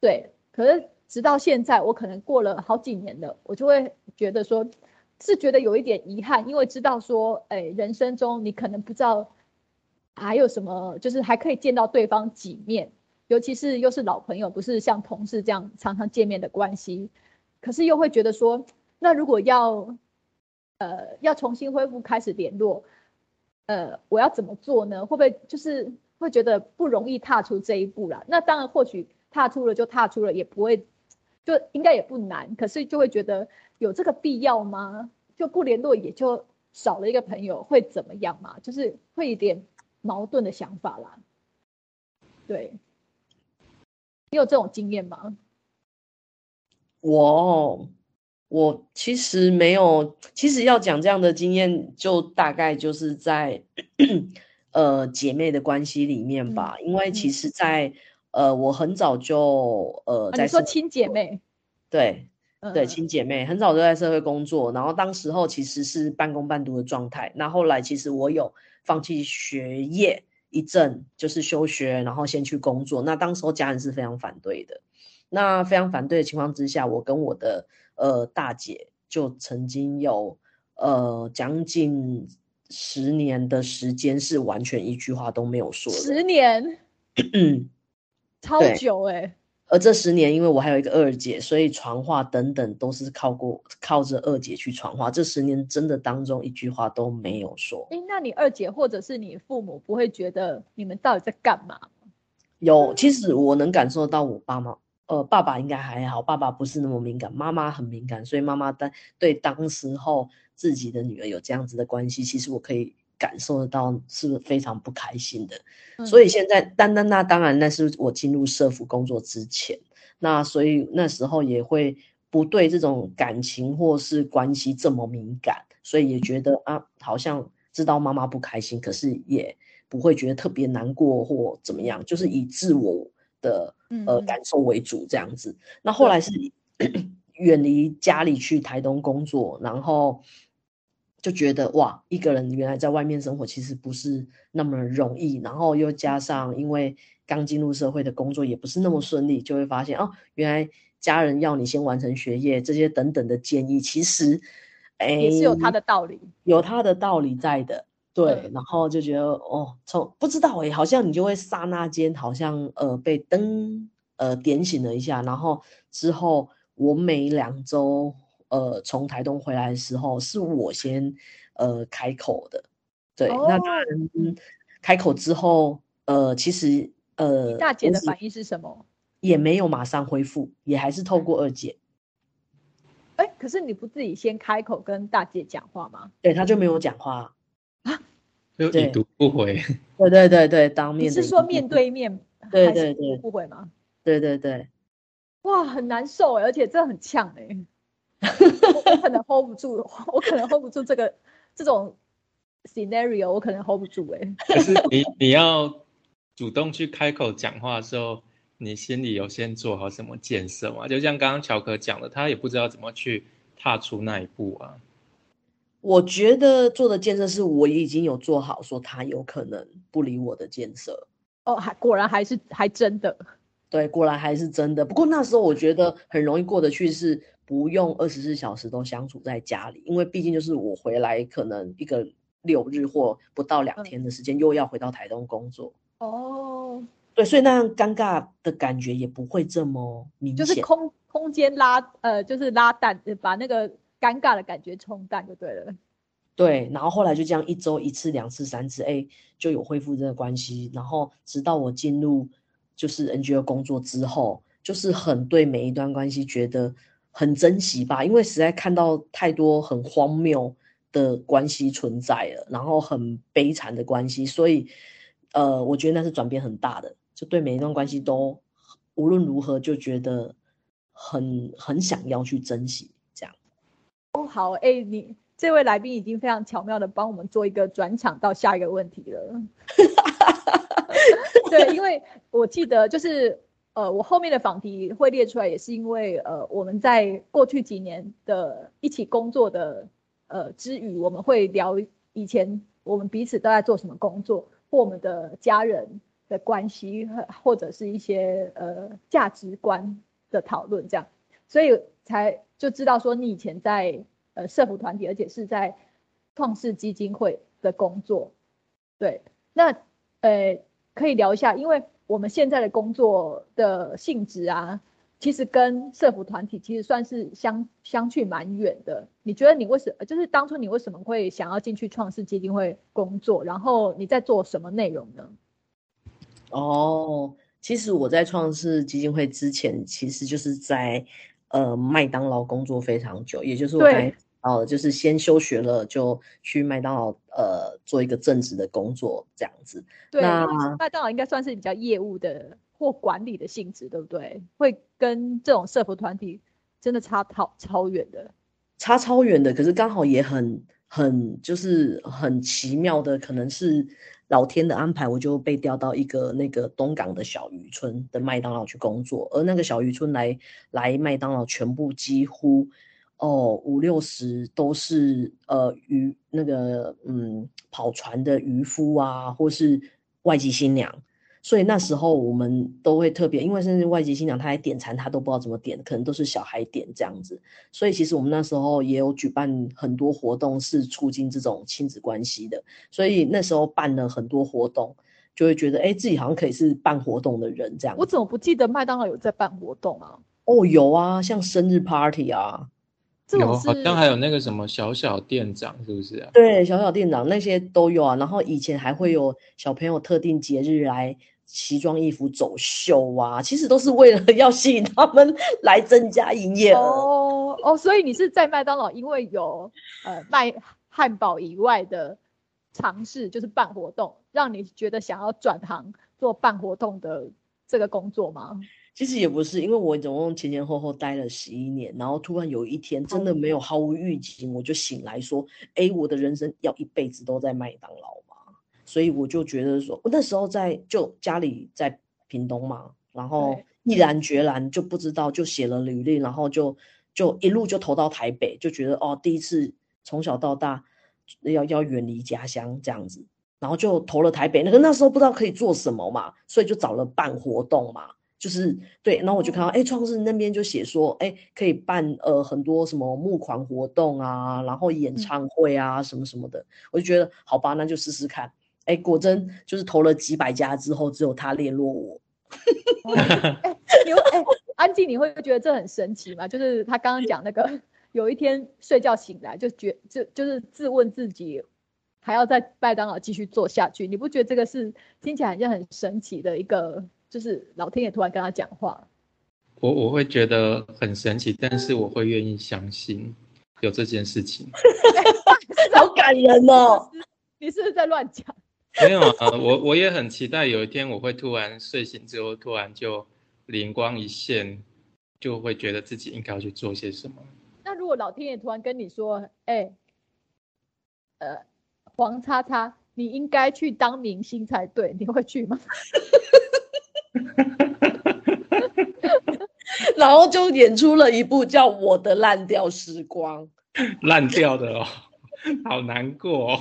对，可是直到现在，我可能过了好几年了，我就会觉得说，是觉得有一点遗憾，因为知道说，哎，人生中你可能不知道还有什么，就是还可以见到对方几面，尤其是又是老朋友，不是像同事这样常常见面的关系。可是又会觉得说，那如果要呃，要重新恢复开始联络，呃，我要怎么做呢？会不会就是会觉得不容易踏出这一步了？那当然，或许踏出了就踏出了，也不会，就应该也不难。可是就会觉得有这个必要吗？就不联络也就少了一个朋友，会怎么样嘛？就是会有点矛盾的想法啦。对，你有这种经验吗？我。我其实没有，其实要讲这样的经验，就大概就是在呃姐妹的关系里面吧。因为其实，在呃我很早就呃在说亲姐妹，对对亲姐妹，很早就在社会工作，然后当时候其实是半工半读的状态。那后来其实我有放弃学业一阵，就是休学，然后先去工作。那当时候家人是非常反对的。那非常反对的情况之下，我跟我的呃大姐就曾经有呃将近十年的时间是完全一句话都没有说的。十年，超久哎！而这十年，因为我还有一个二姐，所以传话等等都是靠过靠着二姐去传话。这十年真的当中一句话都没有说。哎，那你二姐或者是你父母不会觉得你们到底在干嘛有，其实我能感受到我爸妈。呃，爸爸应该还好，爸爸不是那么敏感，妈妈很敏感，所以妈妈当对当时候自己的女儿有这样子的关系，其实我可以感受得到是非常不开心的。所以现在，单单那当然那是我进入社服工作之前，那所以那时候也会不对这种感情或是关系这么敏感，所以也觉得啊，好像知道妈妈不开心，可是也不会觉得特别难过或怎么样，就是以自我。的呃感受为主这样子，那后来是 远离家里去台东工作，然后就觉得哇，一个人原来在外面生活其实不是那么容易，然后又加上因为刚进入社会的工作也不是那么顺利，就会发现哦，原来家人要你先完成学业这些等等的建议，其实哎也是有他的道理，有他的道理在的。对，然后就觉得哦，从不知道哎，好像你就会刹那间好像呃被灯呃点醒了一下，然后之后我每两周呃从台东回来的时候，是我先呃开口的，对，那开口之后呃其实呃大姐的反应是什么？也没有马上恢复，也还是透过二姐。哎，可是你不自己先开口跟大姐讲话吗？对，她就没有讲话。就已读不回，对对对对，当面是说面对面，对对对，不回吗？对对对，哇，很难受哎，而且这很呛哎，我可能 hold 不住，我可能 hold 不住这个这种 scenario，我可能 hold 不住哎。可是你你要主动去开口讲话的时候，你心里有先做好什么建设吗？就像刚刚乔可讲的，他也不知道怎么去踏出那一步啊。我觉得做的建设是我已经有做好，说他有可能不理我的建设。哦，还果然还是还真的，对，果然还是真的。不过那时候我觉得很容易过得去，是不用二十四小时都相处在家里，因为毕竟就是我回来可能一个六日或不到两天的时间，又要回到台东工作。哦，对，所以那样尴尬的感觉也不会这么明显，就是空空间拉呃，就是拉淡，把那个尴尬的感觉冲淡就对了。对，然后后来就这样一周一次、两次、三次，哎，就有恢复这个关系。然后直到我进入就是 NGO 工作之后，就是很对每一段关系觉得很珍惜吧，因为实在看到太多很荒谬的关系存在了，然后很悲惨的关系，所以呃，我觉得那是转变很大的，就对每一段关系都无论如何就觉得很很想要去珍惜这样。哦，好，哎，你。这位来宾已经非常巧妙的帮我们做一个转场到下一个问题了。对，因为我记得就是呃，我后面的访题会列出来，也是因为呃，我们在过去几年的一起工作的呃之余，我们会聊以前我们彼此都在做什么工作，或我们的家人的关系，或者是一些呃价值观的讨论，这样，所以才就知道说你以前在。呃，社福团体，而且是在创世基金会的工作，对，那呃，可以聊一下，因为我们现在的工作的性质啊，其实跟社服团体其实算是相相去蛮远的。你觉得你为什么，就是当初你为什么会想要进去创世基金会工作？然后你在做什么内容呢？哦，其实我在创世基金会之前，其实就是在。呃，麦当劳工作非常久，也就是我还哦，就是先休学了，就去麦当劳呃做一个正职的工作这样子。对，那麦当劳应该算是比较业务的或管理的性质，对不对？会跟这种社服团体真的差超超远的，差超远的。可是刚好也很很就是很奇妙的，可能是。老天的安排，我就被调到一个那个东港的小渔村的麦当劳去工作，而那个小渔村来来麦当劳，全部几乎哦五六十都是呃渔那个嗯跑船的渔夫啊，或是外籍新娘。所以那时候我们都会特别，因为甚至外籍新娘她来点餐，她都不知道怎么点，可能都是小孩点这样子。所以其实我们那时候也有举办很多活动，是促进这种亲子关系的。所以那时候办了很多活动，就会觉得哎，自己好像可以是办活动的人这样。我怎么不记得麦当劳有在办活动啊？哦，有啊，像生日 party 啊，有好像还有那个什么小小店长，是不是啊？对，小小店长那些都有啊。然后以前还会有小朋友特定节日来。奇装异服走秀啊，其实都是为了 要吸引他们 来增加营业额。哦哦，所以你是在麦当劳，因为有呃卖汉堡以外的尝试，就是办活动，让你觉得想要转行做办活动的这个工作吗？其实也不是，因为我总共前前后后待了十一年，然后突然有一天真的没有毫无预警，我就醒来说：“哎，我的人生要一辈子都在麦当劳。”所以我就觉得说，我那时候在就家里在屏东嘛，然后毅然决然就不知道就写了履历，然后就就一路就投到台北，就觉得哦，第一次从小到大要要远离家乡这样子，然后就投了台北。那个那时候不知道可以做什么嘛，所以就找了办活动嘛，就是对，然后我就看到哎，创世那边就写说哎，可以办呃很多什么募款活动啊，然后演唱会啊什么什么的，我就觉得好吧，那就试试看。哎，果真就是投了几百家之后，只有他联络我。哎，你哎，安静，你会觉得这很神奇吗？就是他刚刚讲那个，有一天睡觉醒来就觉就就是自问自己还要在麦当劳继续做下去，你不觉得这个是听起来好像很神奇的一个，就是老天爷突然跟他讲话？我我会觉得很神奇，但是我会愿意相信有这件事情。好感人哦！你是不是在乱讲？没有啊，我我也很期待有一天我会突然睡醒之后，突然就灵光一现，就会觉得自己应该要去做些什么。那如果老天爷突然跟你说：“哎，呃，黄叉叉，你应该去当明星才对，你会去吗？” 然后就演出了一部叫《我的烂掉时光》。烂掉的哦。好难过。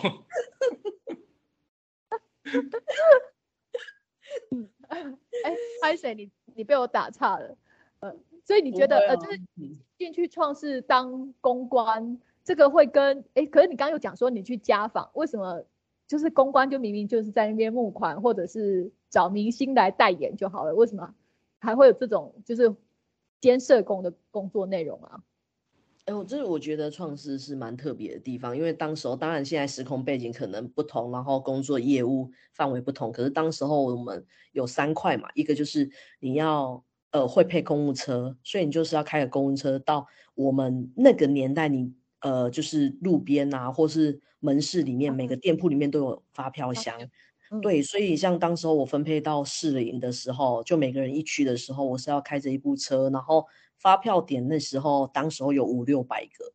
嗯，哎，拍谁？你你被我打岔了。呃，所以你觉得呃，就是进去创世当公关，这个会跟哎，可是你刚刚又讲说你去家访，为什么就是公关就明明就是在那边募款，或者是找明星来代言就好了，为什么还会有这种就是兼社工的工作内容啊？哎，我这我觉得创世是蛮特别的地方，因为当时候当然现在时空背景可能不同，然后工作业务范围不同，可是当时候我们有三块嘛，一个就是你要呃会配公务车，所以你就是要开个公务车到我们那个年代，你呃就是路边啊，或是门市里面每个店铺里面都有发票箱，对，所以像当时候我分配到市里的时候，就每个人一区的时候，我是要开着一部车，然后。发票点那时候，当时候有五六百个，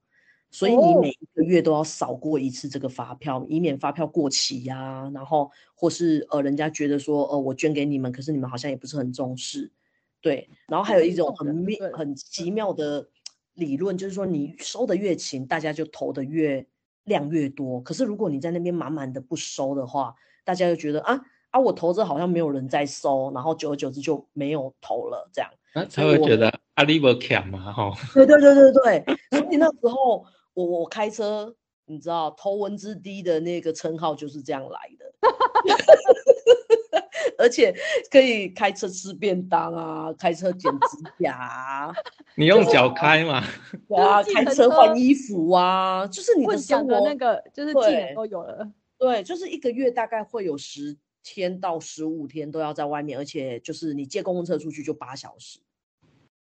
所以你每一个月都要扫过一次这个发票，以免发票过期呀。然后或是呃，人家觉得说，呃，我捐给你们，可是你们好像也不是很重视，对。然后还有一种很妙、很奇妙的理论，就是说你收的越勤，大家就投的越量越多。可是如果你在那边满满的不收的话，大家就觉得啊啊，我投资好像没有人在收，然后久而久之就没有投了，这样。才会觉得阿里伯强嘛，哈。对对对对对，所以那时候我我开车，你知道头文字 D 的那个称号就是这样来的，而且可以开车吃便当啊，开车剪指甲，你用脚开嘛？啊，开车换衣服啊，就是你的生活那个就是技能都有了。对，就是一个月大概会有十。天到十五天都要在外面，而且就是你借公共车出去就八小时，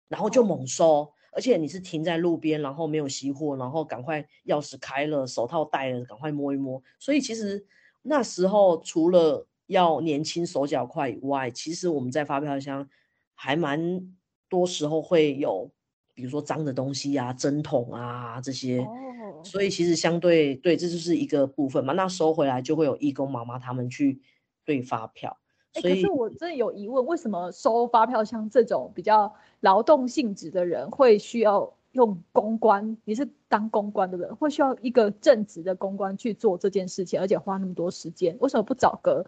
然后就猛收，而且你是停在路边，然后没有熄火，然后赶快钥匙开了，手套戴了，赶快摸一摸。所以其实那时候除了要年轻手脚快以外，其实我们在发票箱还蛮多时候会有，比如说脏的东西啊、针筒啊这些。哦。所以其实相对对，这就是一个部分嘛。那收回来就会有义工妈妈他们去。对发票，哎，可是我真的有疑问，为什么收发票箱这种比较劳动性质的人会需要用公关？你是当公关的人，会需要一个正职的公关去做这件事情，而且花那么多时间，为什么不找个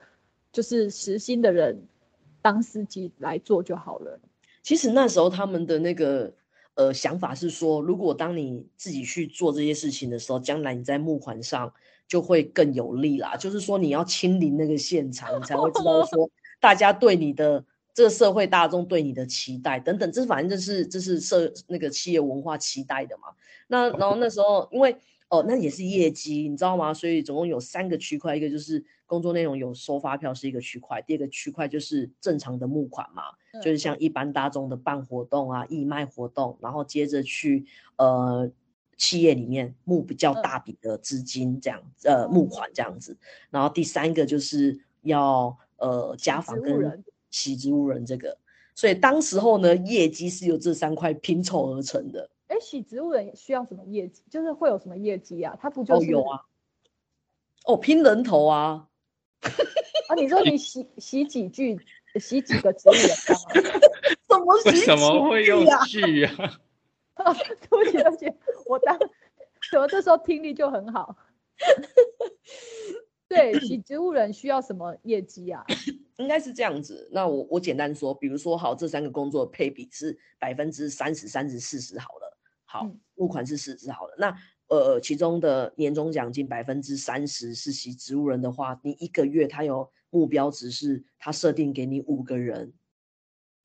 就是实薪的人当司机来做就好了？其实那时候他们的那个呃想法是说，如果当你自己去做这些事情的时候，将来你在募款上。就会更有利啦，就是说你要亲临那个现场，你才会知道 说大家对你的这个社会大众对你的期待等等，这反正这是这是社那个企业文化期待的嘛。那然后那时候因为哦那也是业绩，你知道吗？所以总共有三个区块，一个就是工作内容有收发票是一个区块，第二个区块就是正常的募款嘛，就是像一般大众的办活动啊、义卖活动，然后接着去呃。企业里面募比较大笔的资金，这样呃募款这样子，然后第三个就是要呃家访跟洗植物人这个，所以当时候呢业绩是由这三块拼凑而成的。哎，洗植物人需要什么业绩？就是会有什么业绩啊？他不就是有啊？哦，拼人头啊！啊，你说你洗洗几句，洗几个植物人？怎么为什么会用句啊？对不起，对不起，我当怎么这时候听力就很好？对，洗植物人需要什么业绩啊？应该是这样子。那我我简单说，比如说好，这三个工作配比是百分之三十、三十、四十，好了，好，物款是四十，好了。那呃，其中的年终奖金百分之三十是洗植物人的话，你一个月他有目标值是，他设定给你五个人。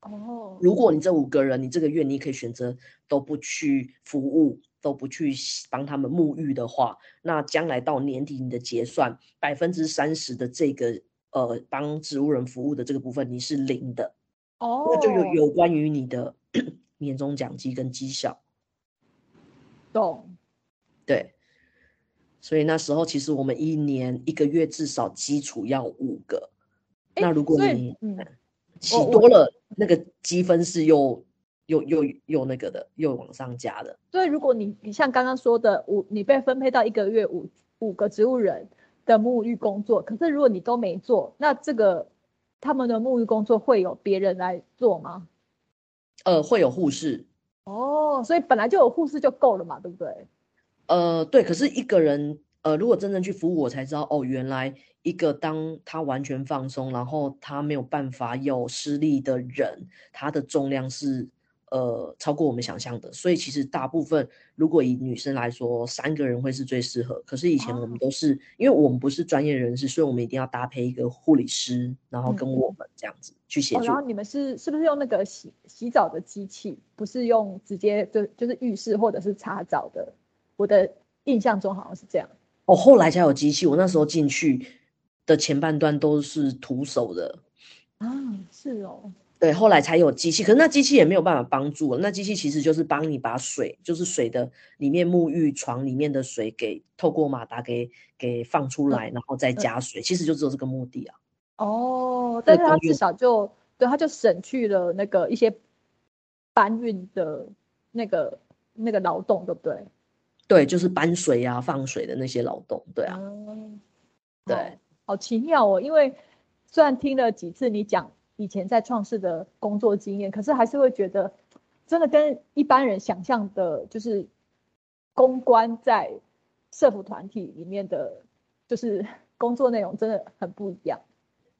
哦，如果你这五个人，你这个月你可以选择都不去服务，都不去帮他们沐浴的话，那将来到年底你的结算百分之三十的这个呃帮植物人服务的这个部分你是零的哦，那就有有关于你的 年终奖金跟绩效。懂，对，所以那时候其实我们一年一个月至少基础要五个，那如果你嗯。洗多了，那个积分是又又又又那个的，又往上加的。所以如果你你像刚刚说的五，你被分配到一个月五五个植物人的沐浴工作，可是如果你都没做，那这个他们的沐浴工作会有别人来做吗？呃，会有护士。哦，所以本来就有护士就够了嘛，对不对？呃，对。可是一个人呃，如果真正去服务，我才知道哦，原来一个当他完全放松，然后他没有办法有施力的人，他的重量是。呃，超过我们想象的，所以其实大部分如果以女生来说，三个人会是最适合。可是以前我们都是，因为我们不是专业人士，所以我们一定要搭配一个护理师，然后跟我们这样子去协助。然后你们是是不是用那个洗洗澡的机器，不是用直接就就是浴室或者是擦澡的？我的印象中好像是这样。哦，后来才有机器，我那时候进去的前半段都是徒手的。啊，是哦。对，后来才有机器，可是那机器也没有办法帮助。那机器其实就是帮你把水，就是水的里面沐浴床里面的水给透过马达给给放出来，然后再加水，其实就只有这个目的啊。哦，但是它至少就对，它就省去了那个一些搬运的那个那个劳动，对不对？对，就是搬水啊、放水的那些劳动，对啊。对，好奇妙哦，因为虽然听了几次你讲。以前在创世的工作经验，可是还是会觉得，真的跟一般人想象的，就是公关在社服团体里面的，就是 工作内容真的很不一样。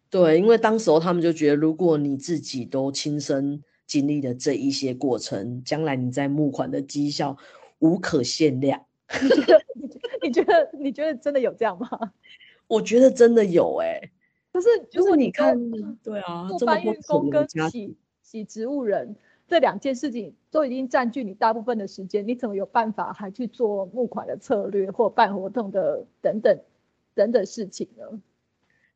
对，因为当时候他们就觉得，如果你自己都亲身经历了这一些过程，将来你在募款的绩效无可限量。你觉得？你觉得真的有这样吗？我觉得真的有，哎。可是，如果你看，对啊，搬运工跟洗洗植物人这两件事情都已经占据你大部分的时间，你怎么有办法还去做募款的策略或办活动的等等等等事情呢？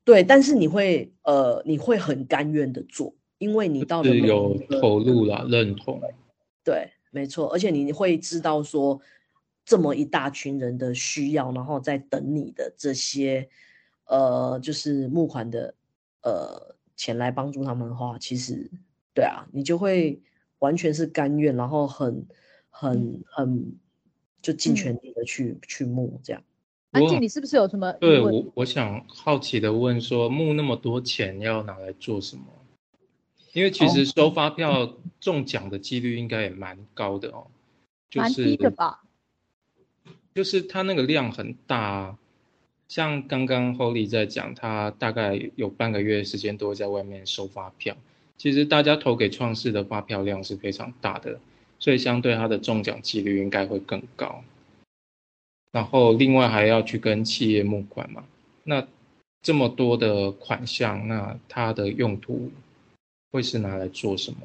对，但是你会呃，你会很甘愿的做，因为你到了有投入了，认同。对，没错，而且你会知道说这么一大群人的需要，然后在等你的这些。呃，就是募款的，呃，钱来帮助他们的话，其实，对啊，你就会完全是甘愿，然后很、很、很，就尽全力的去去募这样。安静，你是不是有什么？对我，我想好奇的问说，募那么多钱要拿来做什么？因为其实收发票中奖的几率应该也蛮高的哦，蛮低的吧？就是它那个量很大。像刚刚 Holly 在讲，他大概有半个月时间都会在外面收发票。其实大家投给创世的发票量是非常大的，所以相对它的中奖几率应该会更高。然后另外还要去跟企业募款嘛，那这么多的款项，那它的用途会是拿来做什么？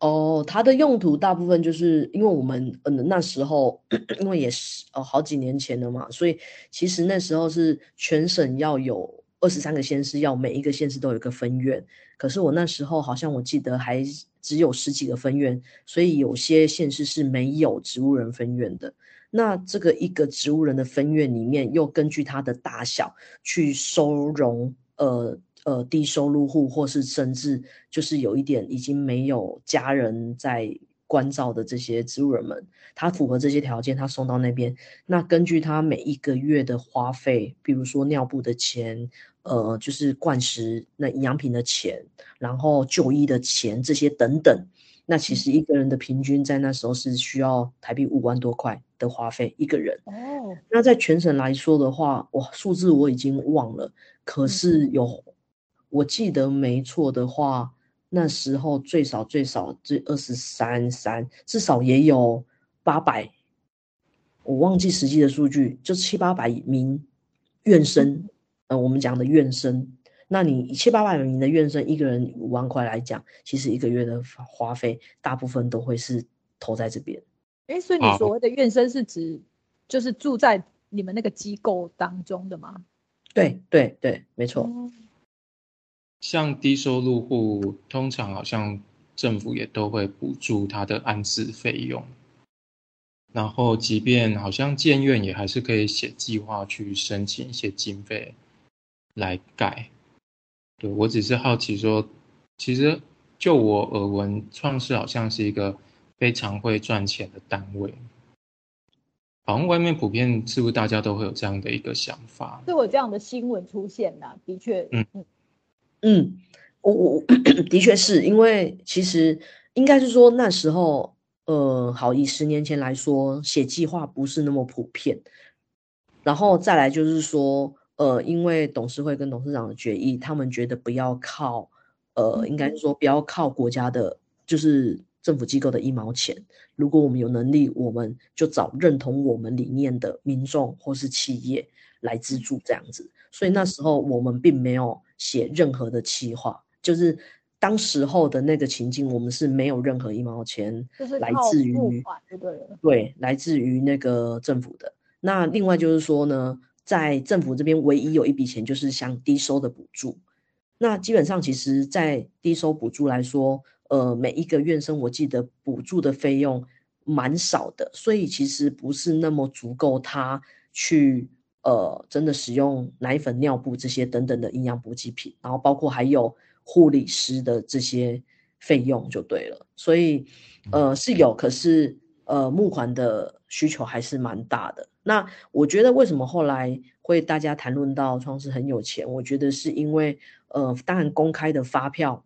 哦，它的用途大部分就是因为我们嗯那时候因为也是哦好几年前了嘛，所以其实那时候是全省要有二十三个县市，要每一个县市都有一个分院。可是我那时候好像我记得还只有十几个分院，所以有些县市是没有植物人分院的。那这个一个植物人的分院里面，又根据它的大小去收容呃。呃，低收入户或是甚至就是有一点已经没有家人在关照的这些植物人们，他符合这些条件，他送到那边。那根据他每一个月的花费，比如说尿布的钱，呃，就是灌食那营养品的钱，然后就医的钱这些等等，那其实一个人的平均在那时候是需要台币五万多块的花费一个人。哦，那在全省来说的话，哇，数字我已经忘了，可是有。我记得没错的话，那时候最少最少这二十三三，至少也有八百，我忘记实际的数据，就七八百名院生，呃，我们讲的院生，那你七八百名的院生，一个人五万块来讲，其实一个月的花费大部分都会是投在这边。哎，所以你所谓的院生是指就是住在你们那个机构当中的吗？对对对，没错。像低收入户，通常好像政府也都会补助他的安置费用。然后，即便好像建院也还是可以写计划去申请一些经费来盖。对我只是好奇说，其实就我耳闻，创世好像是一个非常会赚钱的单位。好像外面普遍是不是大家都会有这样的一个想法？是我这样的新闻出现的，的确，嗯嗯。嗯，我我 的确是因为其实应该是说那时候，呃，好以十年前来说，写计划不是那么普遍。然后再来就是说，呃，因为董事会跟董事长的决议，他们觉得不要靠，呃，应该是说不要靠国家的，就是政府机构的一毛钱。如果我们有能力，我们就找认同我们理念的民众或是企业来资助这样子。所以那时候我们并没有写任何的企划，就是当时候的那个情境，我们是没有任何一毛钱来自于对，来自于那个政府的。那另外就是说呢，在政府这边唯一有一笔钱就是像低收的补助。那基本上其实，在低收补助来说，呃，每一个院生我记得补助的费用蛮少的，所以其实不是那么足够他去呃真的使用奶粉、尿布这些等等的营养补给品，然后包括还有护理师的这些费用就对了。所以呃是有，可是呃募款的需求还是蛮大的。那我觉得为什么后来会大家谈论到创世很有钱？我觉得是因为，呃，当然公开的发票，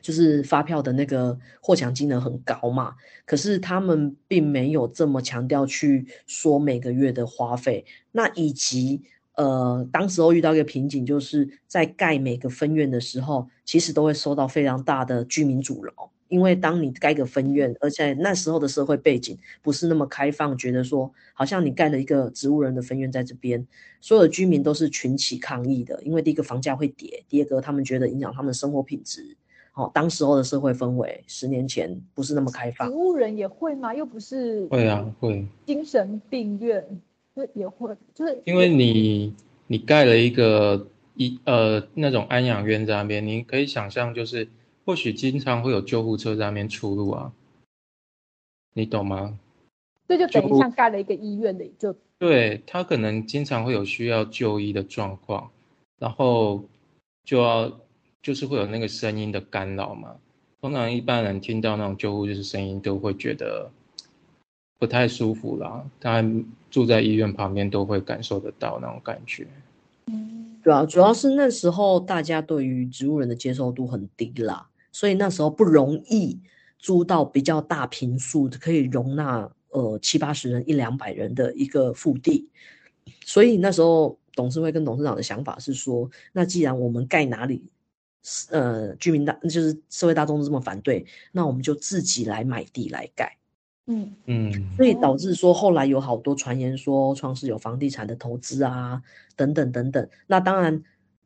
就是发票的那个获奖金额很高嘛。可是他们并没有这么强调去说每个月的花费。那以及，呃，当时候遇到一个瓶颈，就是在盖每个分院的时候，其实都会收到非常大的居民阻挠。因为当你盖个分院，而且那时候的社会背景不是那么开放，觉得说好像你盖了一个植物人的分院在这边，所有的居民都是群起抗议的。因为第一个房价会跌，第二个他们觉得影响他们生活品质。好，当时候的社会氛围，十年前不是那么开放。植物人也会吗？又不是会啊，会。精神病院就也会，就是因为你你盖了一个一呃那种安养院在那边，你可以想象就是。或许经常会有救护车在那边出入啊，你懂吗？这就等于像盖了一个医院的，就对他可能经常会有需要就医的状况，然后就要就是会有那个声音的干扰嘛。通常一般人听到那种救护车声音都会觉得不太舒服啦。他住在医院旁边都会感受得到那种感觉。对啊，主要是那时候大家对于植物人的接受度很低啦。所以那时候不容易租到比较大平数可以容纳呃七八十人一两百人的一个腹地，所以那时候董事会跟董事长的想法是说，那既然我们盖哪里，呃居民大就是社会大众这么反对，那我们就自己来买地来盖，嗯。嗯，所以导致说后来有好多传言说创世有房地产的投资啊等等等等，那当然。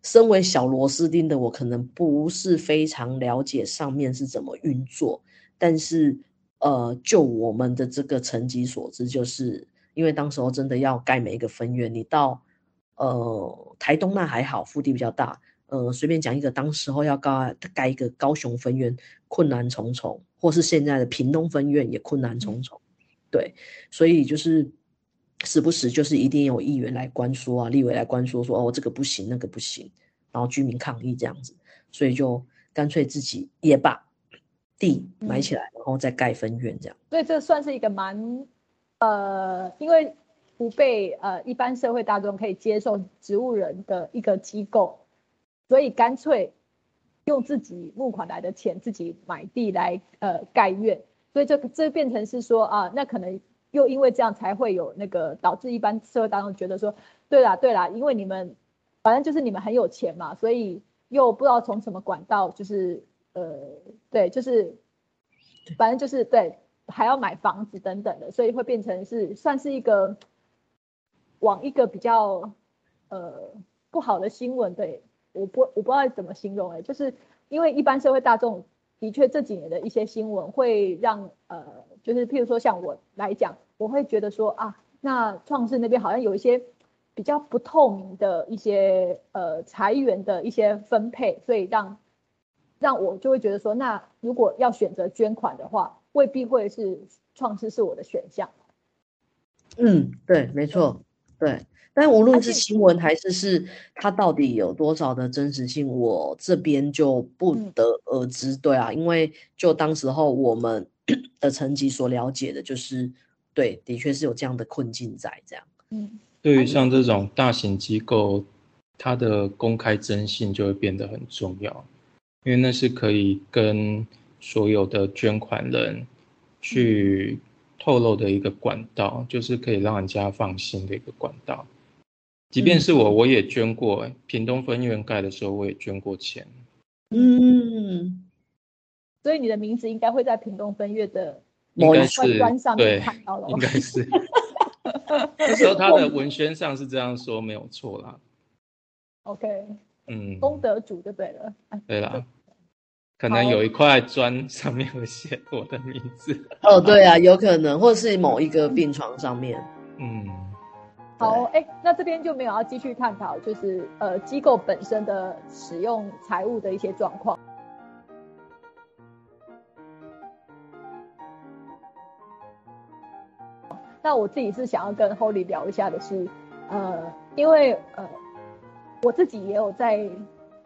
身为小螺丝钉的我，可能不是非常了解上面是怎么运作，但是，呃，就我们的这个层级所知，就是因为当时候真的要盖每一个分院，你到，呃，台东那还好，腹地比较大，呃，随便讲一个，当时候要盖盖一个高雄分院，困难重重，或是现在的屏东分院也困难重重，对，所以就是。时不时就是一定有议员来关说啊，立委来关说说哦，这个不行，那个不行，然后居民抗议这样子，所以就干脆自己也把地买起来，然后再盖分院这样。所以这算是一个蛮呃，因为不被呃一般社会大众可以接受植物人的一个机构，所以干脆用自己募款来的钱自己买地来呃盖院，所以这这变成是说啊，那可能。又因为这样才会有那个导致一般社会当中觉得说，对啦对啦，因为你们反正就是你们很有钱嘛，所以又不知道从什么管道，就是呃对，就是反正就是对，还要买房子等等的，所以会变成是算是一个往一个比较呃不好的新闻，对，我不我不知道怎么形容哎，就是因为一般社会大众的确这几年的一些新闻会让呃就是譬如说像我来讲。我会觉得说啊，那创世那边好像有一些比较不透明的一些呃裁员的一些分配，所以让让我就会觉得说，那如果要选择捐款的话，未必会是创世是我的选项。嗯，对，没错，对。但无论是新闻还是是它到底有多少的真实性，我这边就不得而知。对啊，因为就当时候我们 的成绩所了解的就是。对，的确是有这样的困境在这样。嗯，对于像这种大型机构，它的公开征信就会变得很重要，因为那是可以跟所有的捐款人去透露的一个管道，就是可以让人家放心的一个管道。即便是我，我也捐过。屏东分院盖的时候，我也捐过钱。嗯，所以你的名字应该会在屏东分院的某一关上面看到了。应该是。那时候他的文宣上是这样说，没有错啦。OK，嗯，功德主就对了。对啦。可能有一块砖上面会写我的名字。哦，对啊，有可能，或者是某一个病床上面。嗯。好，哎，那这边就没有要继续探讨，就是呃机构本身的使用财务的一些状况。那我自己是想要跟 Holy 聊一下的是，呃，因为呃我自己也有在。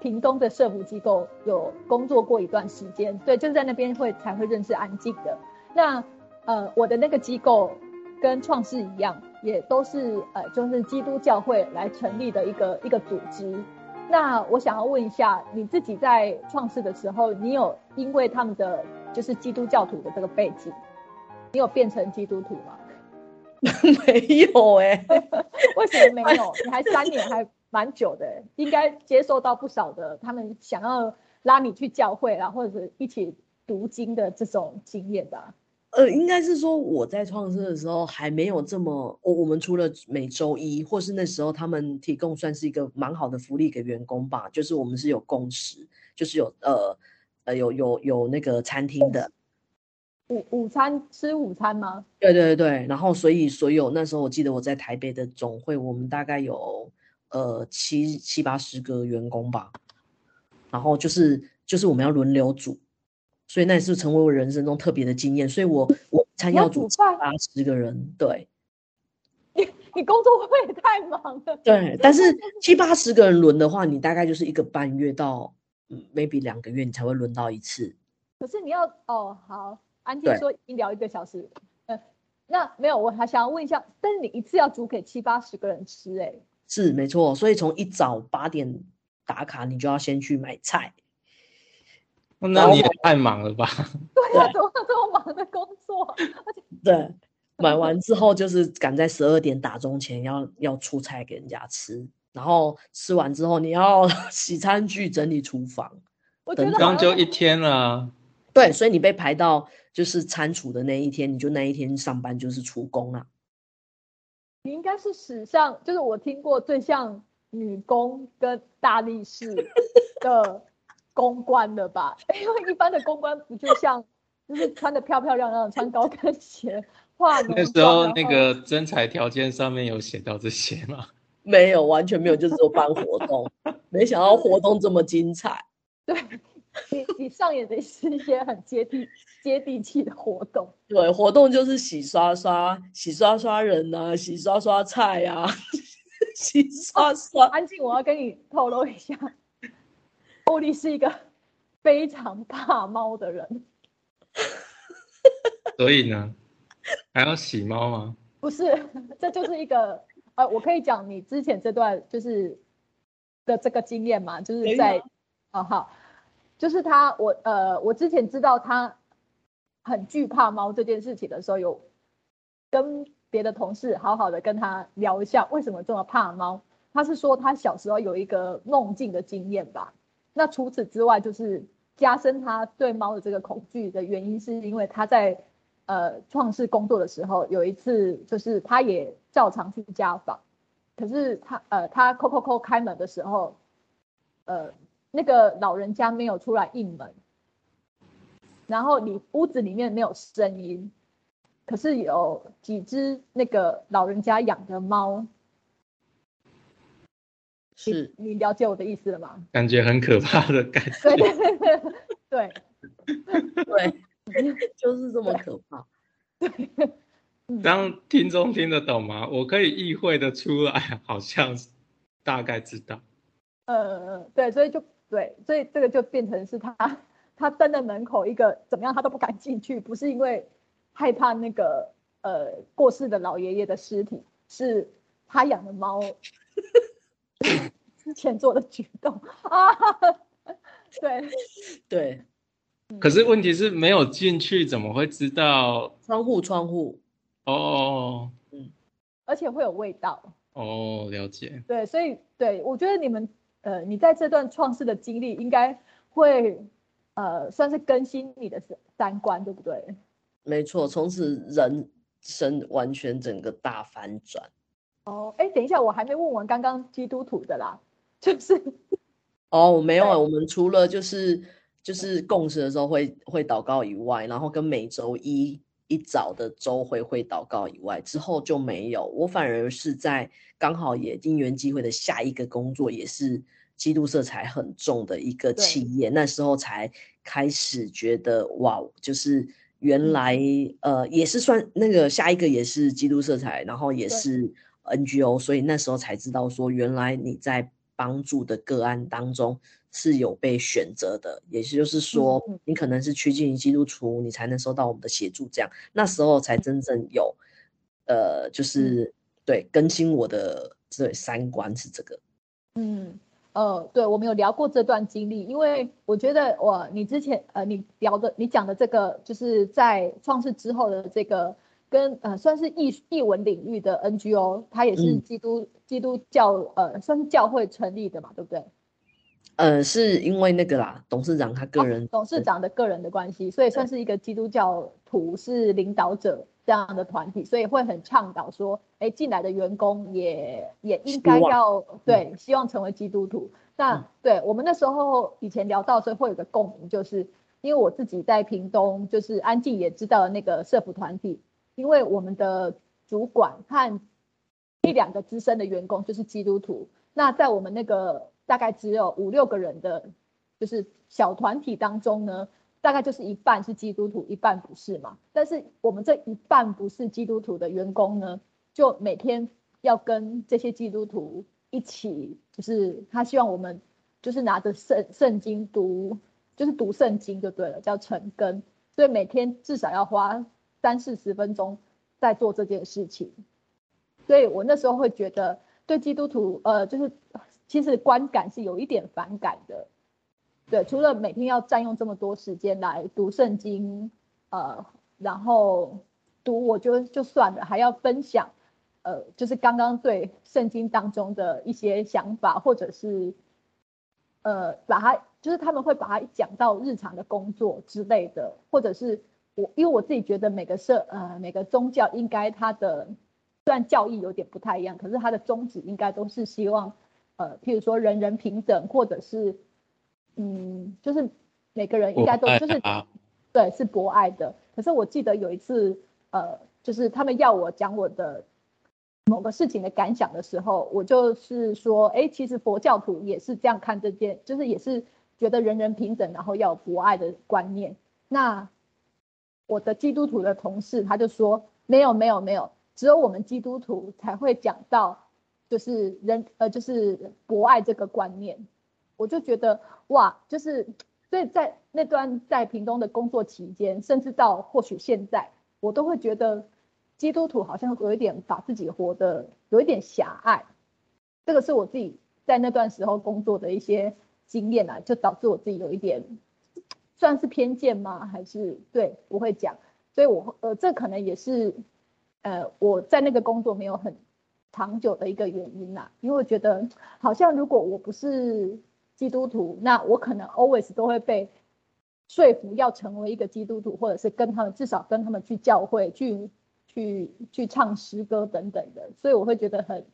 屏东的社福机构有工作过一段时间，对，就是在那边会才会认识安静的。那呃，我的那个机构跟创世一样，也都是呃，就是基督教会来成立的一个一个组织。那我想要问一下，你自己在创世的时候，你有因为他们的就是基督教徒的这个背景，你有变成基督徒吗？没有哎，为什么没有？你还三年还？蛮久的，应该接受到不少的他们想要拉你去教会啦，或者是一起读经的这种经验吧。呃，应该是说我在创设的时候还没有这么，我我们除了每周一，或是那时候他们提供算是一个蛮好的福利给员工吧，就是我们是有共识，就是有呃呃有有有那个餐厅的午午餐吃午餐吗？对对对，然后所以所有那时候我记得我在台北的总会，我们大概有。呃，七七八十个员工吧，然后就是就是我们要轮流煮，所以那也是成为我人生中特别的经验。所以我 我餐要煮七八十个人，对。你你工作会不会也太忙了？对，但是 七八十个人轮的话，你大概就是一个半月到 maybe 两个月，你才会轮到一次。可是你要哦，好，安静说已经聊一个小时，嗯，那没有，我还想要问一下，但是你一次要煮给七八十个人吃，哎。是没错，所以从一早八点打卡，你就要先去买菜。那你也太忙了吧？对啊，怎么这么忙的工作？对，买完之后就是赶在十二点打钟前要要出菜给人家吃，然后吃完之后你要洗餐具、整理厨房。我觉得刚就一天了。对，所以你被排到就是餐厨的那一天，你就那一天上班就是出工了。你应该是史上，就是我听过最像女工跟大力士的公关的吧？因为一般的公关不就像，就是穿的漂漂亮亮，穿高跟鞋，化那时候那个征才条件上面有写到这些吗？没有，完全没有，就是说办活动。没想到活动这么精彩。对。你你上演的是一些很接地接地气的活动，对，活动就是洗刷刷、洗刷刷人呐，洗刷刷菜呀，洗刷刷。安静，我要跟你透露一下，欧丽是一个非常怕猫的人。所以呢，还要洗猫吗？不是，这就是一个呃，我可以讲你之前这段就是的这个经验嘛，就是在哦好。就是他，我呃，我之前知道他很惧怕猫这件事情的时候，有跟别的同事好好的跟他聊一下为什么这么怕猫。他是说他小时候有一个梦境的经验吧。那除此之外，就是加深他对猫的这个恐惧的原因，是因为他在呃创世工作的时候，有一次就是他也照常去家访，可是他呃他扣扣扣开门的时候，呃。那个老人家没有出来应门，然后你屋子里面没有声音，可是有几只那个老人家养的猫，是你了解我的意思了吗？感觉很可怕的感觉，对 对对 就是这么可怕。对，当听众听得懂吗？我可以意会的出来，好像大概知道。呃，对，所以就。对，所以这个就变成是他，他站在门口，一个怎么样他都不敢进去，不是因为害怕那个呃过世的老爷爷的尸体，是他养的猫之前做的举动啊。对对，可是问题是没有进去，怎么会知道窗户窗户哦，嗯，而且会有味道。哦，了解。对，所以对我觉得你们，呃，你在这段创世的经历，应该会，呃，算是更新你的三三观，对不对？没错，从此人生完全整个大反转。哦，哎，等一下，我还没问完刚刚基督徒的啦，就是，哦，没有啊，我们除了就是就是共识的时候会会祷告以外，然后跟每周一一早的周会会祷告以外，之后就没有。我反而是在刚好也因缘机会的下一个工作，也是基督色彩很重的一个企业，那时候才开始觉得哇，就是原来呃也是算那个下一个也是基督色彩，然后也是。NGO，所以那时候才知道说，原来你在帮助的个案当中是有被选择的，也就是说，你可能是趋近于基督徒，你才能收到我们的协助。这样，那时候才真正有，呃，就是对更新我的这三观是这个。嗯，呃，对，我们有聊过这段经历，因为我觉得我你之前呃，你聊的你讲的这个，就是在创世之后的这个。跟呃算是艺艺文领域的 NGO，它也是基督基督教呃算是教会成立的嘛，对不对？呃，是因为那个啦，董事长他个人董事长的个人的关系，所以算是一个基督教徒是领导者这样的团体，所以会很倡导说，哎，进来的员工也也应该要对，希望成为基督徒。那对我们那时候以前聊到，所以会有个共鸣，就是因为我自己在屏东，就是安静也知道那个社福团体。因为我们的主管和一两个资深的员工就是基督徒，那在我们那个大概只有五六个人的，就是小团体当中呢，大概就是一半是基督徒，一半不是嘛。但是我们这一半不是基督徒的员工呢，就每天要跟这些基督徒一起，就是他希望我们就是拿着圣圣经读，就是读圣经就对了，叫成根，所以每天至少要花。三四十分钟在做这件事情，所以我那时候会觉得对基督徒，呃，就是其实观感是有一点反感的。对，除了每天要占用这么多时间来读圣经，呃，然后读我就就算了，还要分享，呃，就是刚刚对圣经当中的一些想法，或者是呃，把它就是他们会把它讲到日常的工作之类的，或者是。我因为我自己觉得每个社呃每个宗教应该它的虽然教义有点不太一样，可是它的宗旨应该都是希望呃譬如说人人平等，或者是嗯就是每个人应该都就是对是博爱的。可是我记得有一次呃就是他们要我讲我的某个事情的感想的时候，我就是说哎其实佛教徒也是这样看这件，就是也是觉得人人平等，然后要博爱的观念。那我的基督徒的同事他就说没有没有没有，只有我们基督徒才会讲到，就是人呃就是博爱这个观念。我就觉得哇，就是所以在那段在屏东的工作期间，甚至到或许现在，我都会觉得基督徒好像有一点把自己活得有一点狭隘。这个是我自己在那段时候工作的一些经验啊，就导致我自己有一点。算是偏见吗？还是对不会讲？所以，我呃，这可能也是呃我在那个工作没有很长久的一个原因啦。因为我觉得好像如果我不是基督徒，那我可能 always 都会被说服要成为一个基督徒，或者是跟他们至少跟他们去教会去去去唱诗歌等等的。所以我会觉得很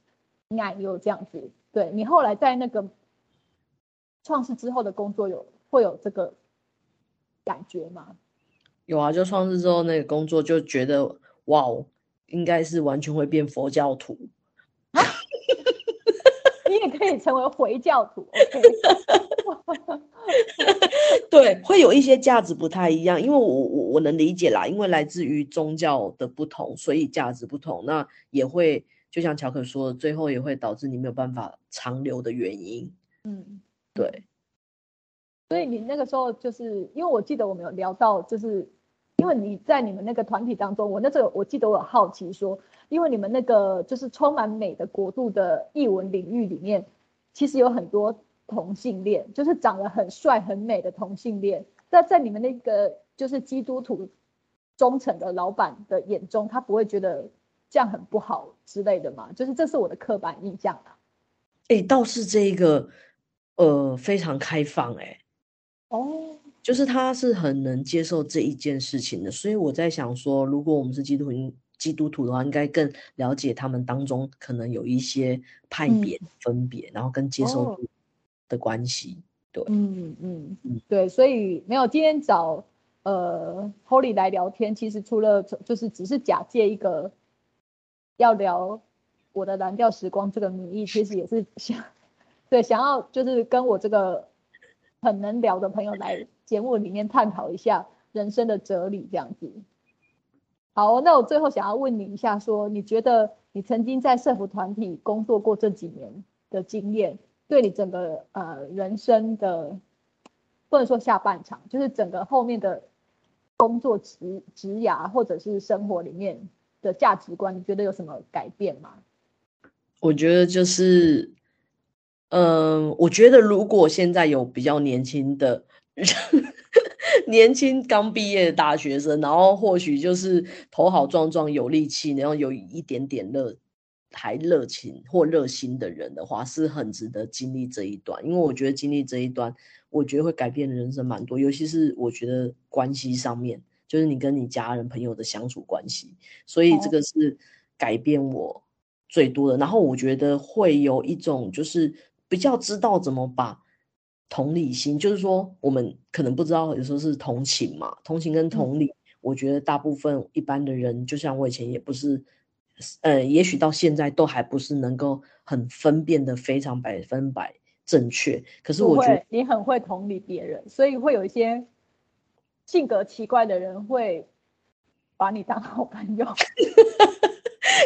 难有这样子。对你后来在那个创世之后的工作有会有这个。感觉吗？有啊，就创世之后那个工作就觉得哇哦，应该是完全会变佛教徒。你也可以成为回教徒。对，会有一些价值不太一样，因为我我我能理解啦，因为来自于宗教的不同，所以价值不同，那也会就像乔可说的，最后也会导致你没有办法长留的原因。嗯，对。所以你那个时候就是因为我记得我们有聊到，就是因为你在你们那个团体当中，我那时候我记得我有好奇说，因为你们那个就是充满美的国度的译文领域里面，其实有很多同性恋，就是长得很帅很美的同性恋。那在你们那个就是基督徒忠诚的老板的眼中，他不会觉得这样很不好之类的嘛？就是这是我的刻板印象啊。哎，倒是这一个，呃，非常开放哎。哦，就是他是很能接受这一件事情的，所以我在想说，如果我们是基督徒，基督徒的话，应该更了解他们当中可能有一些派别分别，然后跟接受度的关系。对，嗯嗯嗯，对，所以没有今天找呃 Holy 来聊天，其实除了就是只是假借一个要聊我的蓝调时光这个名义，其实也是想 对想要就是跟我这个很能聊的朋友来节目里面探讨一下人生的哲理这样子。好，那我最后想要问你一下，说你觉得你曾经在社服团体工作过这几年的经验，对你整个呃人生的，不能说下半场，就是整个后面的工作职职涯或者是生活里面的价值观，你觉得有什么改变吗？我觉得就是，嗯，我觉得如果现在有比较年轻的。年轻刚毕业的大学生，然后或许就是头好壮壮、有力气，然后有一点点热，还热情或热心的人的话，是很值得经历这一段。因为我觉得经历这一段，我觉得会改变人生蛮多，尤其是我觉得关系上面，就是你跟你家人朋友的相处关系，所以这个是改变我最多的。然后我觉得会有一种就是比较知道怎么把。同理心就是说，我们可能不知道有时候是同情嘛，同情跟同理，我觉得大部分一般的人，就像我以前也不是，呃，也许到现在都还不是能够很分辨的非常百分百正确。可是我觉得你很会同理别人，所以会有一些性格奇怪的人会把你当好朋友。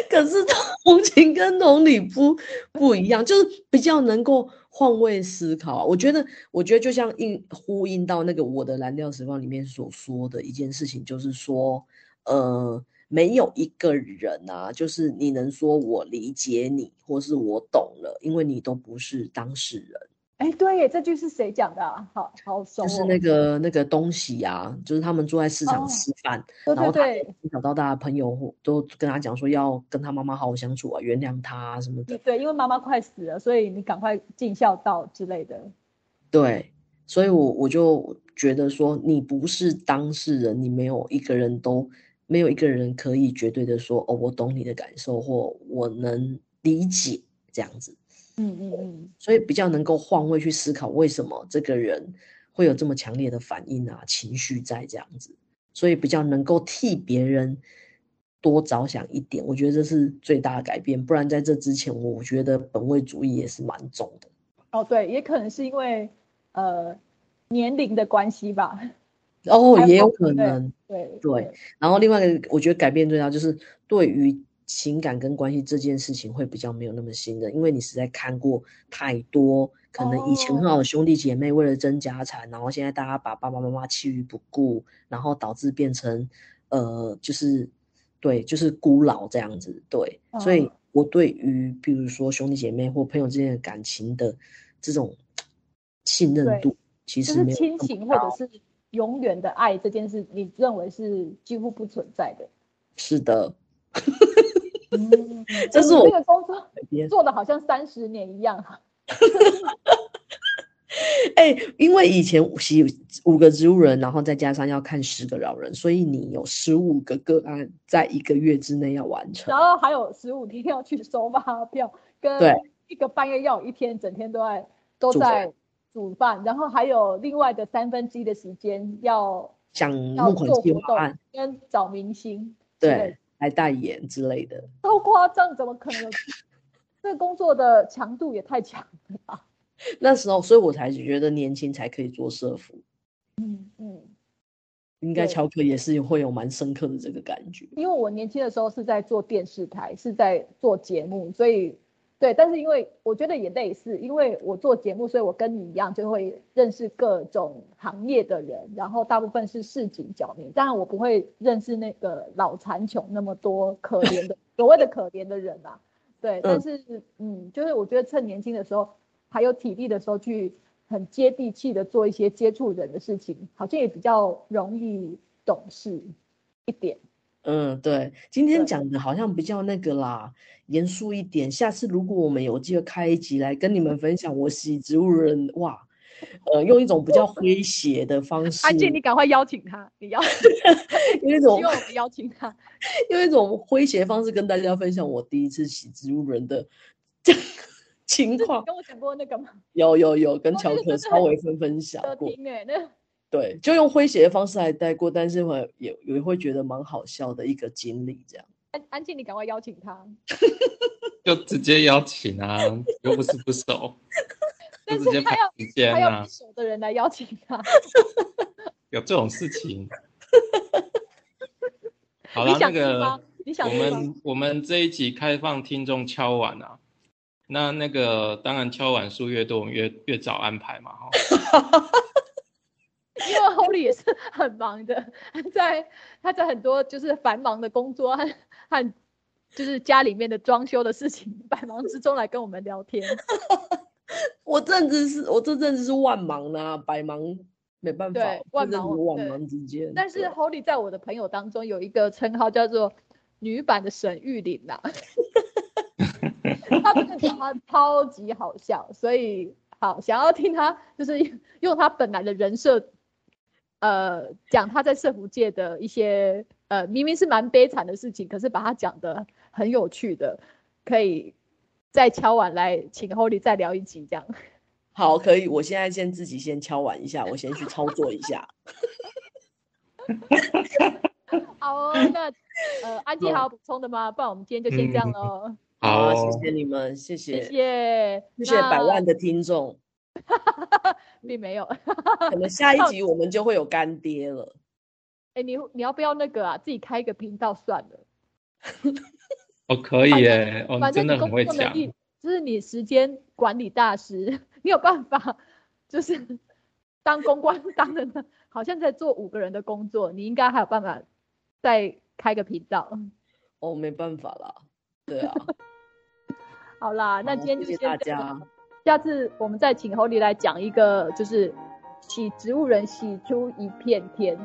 可是 同情跟同理不不一样，就是比较能够换位思考。我觉得，我觉得就像应呼应到那个我的蓝调时光里面所说的一件事情，就是说，呃，没有一个人啊，就是你能说我理解你，或是我懂了，因为你都不是当事人。哎，对，这句是谁讲的？好好熟，就是那个那个东西啊，就是他们坐在市场吃饭，然后他从小到大的朋友都跟他讲说，要跟他妈妈好好相处啊，原谅他什么的。对，因为妈妈快死了，所以你赶快尽孝道之类的。对，所以我我就觉得说，你不是当事人，你没有一个人都没有一个人可以绝对的说，哦，我懂你的感受，或我能理解这样子。嗯嗯嗯，所以比较能够换位去思考，为什么这个人会有这么强烈的反应啊，情绪在这样子，所以比较能够替别人多着想一点，我觉得这是最大的改变。不然在这之前，我觉得本位主义也是蛮重的。哦，对，也可能是因为呃年龄的关系吧。哦，也有可能。对对。然后另外一个，我觉得改变最大就是对于。情感跟关系这件事情会比较没有那么信任，因为你实在看过太多，可能以前很好的兄弟姐妹为了争家产，然后现在大家把爸爸妈妈弃于不顾，然后导致变成，呃，就是对，就是孤老这样子，对，所以我对于比如说兄弟姐妹或朋友之间的感情的这种信任度，其实没有亲情或者是永远的爱这件事，你认为是几乎不存在的？是的。嗯，这是我这个工作做的好像三十年一样哈。哎，因为以前洗五个植物人，然后再加上要看十个老人，所以你有十五个个案在一个月之内要完成。然后还有十五天要去收发票，跟一个半月要有一天整天都在都在煮饭，然后还有另外的三分之一的时间要想募款计划案跟找明星。对。来代言之类的，都夸张，怎么可能？这个工作的强度也太强了吧？那时候，所以我才觉得年轻才可以做社服。嗯嗯，应该乔克也是会有蛮深刻的这个感觉。因为我年轻的时候是在做电视台，是在做节目，所以。对，但是因为我觉得也类似，因为我做节目，所以我跟你一样就会认识各种行业的人，然后大部分是市井小民，当然我不会认识那个老残穷那么多可怜的 所谓的可怜的人啊。对，但是嗯，就是我觉得趁年轻的时候还有体力的时候去很接地气的做一些接触人的事情，好像也比较容易懂事。一点。嗯，对，今天讲的好像比较那个啦，严肃一点。下次如果我们有机会开一集来跟你们分享我洗植物人，哇，呃，用一种比较诙谐的方 式。安静，你赶快邀请他，你要 用一种希望我们邀请他，用一种诙谐方式跟大家分享我第一次洗植物人的这情况。跟我讲过那个吗？有有有，跟乔克稍微分分享过。听哎，那。对，就用诙谐的方式来带过，但是会也也会觉得蛮好笑的一个经历，这样。安安静，你赶快邀请他，就直接邀请啊，又不是不熟，就直接排时间啊。熟的人来邀请他，有这种事情。好了，那个，我们我们这一集开放听众敲碗啊，那那个当然敲碗数越多，我们越越早安排嘛，哈。因为 Holly 也是很忙的，在他在很多就是繁忙的工作和和就是家里面的装修的事情百忙之中来跟我们聊天。我这阵子是我这阵子是万忙啊，百忙没办法，万忙万忙之间。但是 Holly 在我的朋友当中有一个称号叫做女版的沈玉琳呐，他真的讲话超级好笑，所以好想要听他就是用他本来的人设。呃，讲他在社福界的一些呃，明明是蛮悲惨的事情，可是把他讲的很有趣的，可以再敲碗来请 Holy 再聊一集这样。好，可以，我现在先自己先敲碗一下，我先去操作一下。好哦，那呃，安静还有补充的吗？不然我们今天就先这样喽。好，谢谢你们，谢谢，谢谢，谢谢百万的听众。并没有，可能 下一集我们就会有干爹了。哎，你你要不要那个啊？自己开一个频道算了。哦，可以耶，哦，真的很会讲。就是你时间管理大师，你有办法，就是当公关当的，好像在做五个人的工作，你应该还有办法再开个频道。哦，没办法啦，对啊。好啦，那今天就谢谢大家。下次我们再请 Holly 来讲一个，就是洗植物人洗出一片天。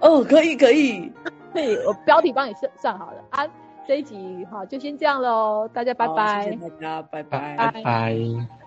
哦，可以可以，对我标题帮你算算好了啊。这一集哈，就先这样喽，大家拜拜。谢谢大家，拜拜拜拜。